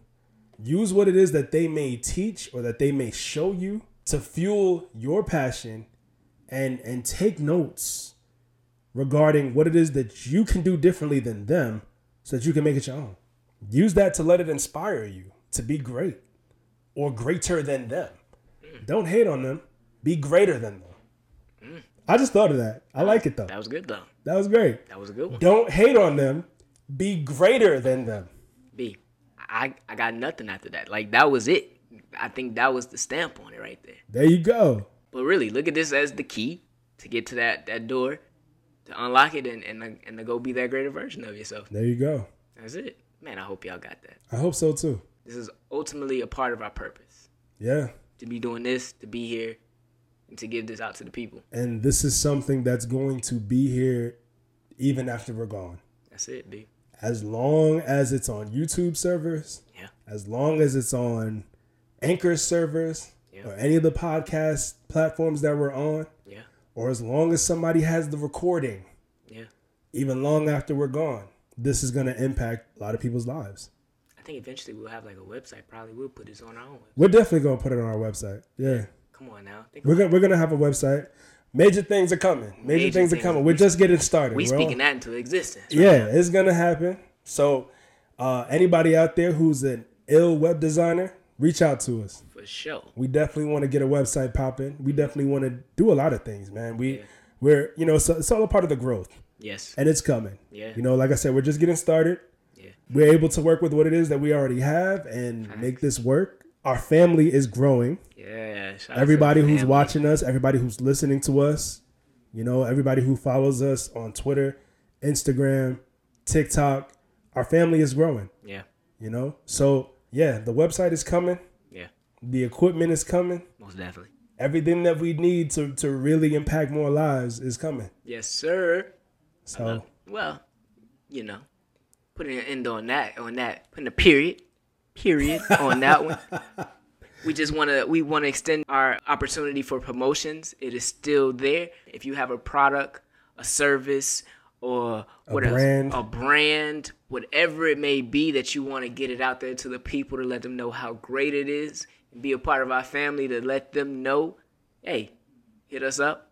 use what it is that they may teach or that they may show you to fuel your passion and and take notes regarding what it is that you can do differently than them so that you can make it your own. Use that to let it inspire you to be great or greater than them. Mm. Don't hate on them. Be greater than them. Mm. I just thought of that. I like it though. That was good though. That was great. That was a good one. Don't hate on them. Be greater than them. B. I I got nothing after that. Like that was it. I think that was the stamp on it right there. There you go. But really, look at this as the key to get to that that door, to unlock it and and and to go be that greater version of yourself. There you go. That's it. Man, I hope y'all got that. I hope so too. This is ultimately a part of our purpose Yeah. to be doing this, to be here, and to give this out to the people. And this is something that's going to be here even after we're gone. That's it, B. As long as it's on YouTube servers, Yeah. as long as it's on Anchor servers Yeah. or any of the podcast platforms that we're on, Yeah. or as long as somebody has the recording, Yeah. even long after we're gone, this is going to impact a lot of people's lives. I think eventually we'll have like a website. Probably we'll put this on our own. Website. We're definitely going to put it on our website. Yeah. Come on now. Think We're going we're gonna have a website. Major things are coming. Major, Major things are coming. We're just getting started. We're speaking that into existence. Yeah, it's gonna happen. So, uh, anybody out there who's an ill web designer, reach out to us. For sure. We definitely want to get a website popping. We mm-hmm. definitely want to do a lot of things, man. We we're you know it's, it's all a part of the growth, Yes. and it's coming. Yeah. You know, like I said, we're just getting started. Yeah. We're able to work with what it is that we already have and make this work. Our family is growing. Yeah. shout out to Everybody who's family. watching us, everybody who's listening to us, you know, everybody who follows us on Twitter, Instagram, TikTok, our family is growing, Yeah. you know? So, yeah, the website is coming, Yeah. The equipment is coming. Most definitely. Everything that we need to, to really impact more lives is coming. Yes, sir. So, Well, you know, putting an end on that, on that, putting a period, period on that one. We just want to we want to extend our opportunity for promotions. It is still there. If you have a product, a service, or what brand. else? A brand, whatever it may be that you want to get it out there to the people to let them know how great it is be a part of our family to let them know, hey, hit us up.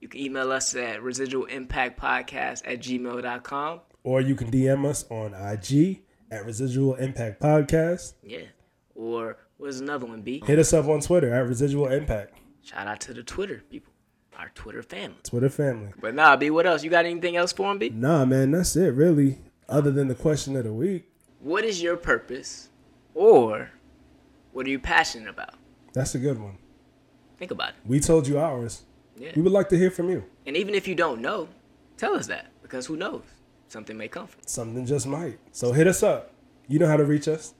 You can email us at residualimpactpodcast at gmail.com. or you can DM us on IG at Residual Impact Podcast. Yeah. Or what's another one, B? Hit us up on Twitter at Residual Impact, Shout out to the Twitter people, our Twitter family. Twitter family. But nah, B, what else? You got anything else for him, B? Nah, man, that's it, really. Other than the question of the week, What is your purpose? Or what are you passionate about? that's a good one. Think about it. We told you ours. Yeah. We would like to hear from you. And even if you don't know, tell us that because who knows? Something may come from it. Something just might. So hit us up. You know how to reach us.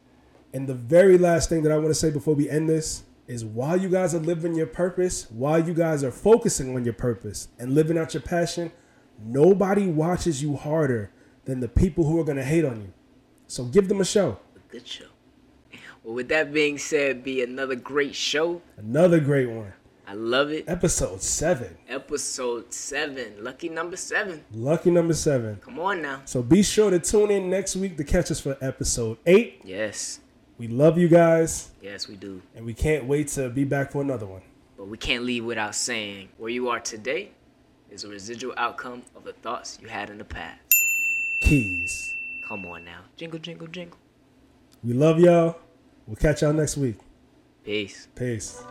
And the very last thing that I want to say before we end this is while you guys are living your purpose, while you guys are focusing on your purpose and living out your passion, nobody watches you harder than the people who are going to hate on you. So give them a show. A good show. Well, with that being said, be another great show. Another great one. I love it. Episode seven. Episode seven, lucky number seven. Lucky number seven. Come on now. So be sure to tune in next week to catch us for episode eight. Yes, We love you guys, yes, we do. and we can't wait to be back for another one. But we can't leave without saying where you are today is a residual outcome of the thoughts you had in the past. Keys. Come on now. Jingle, jingle, jingle. We love y'all. We'll catch y'all next week. Peace. Peace.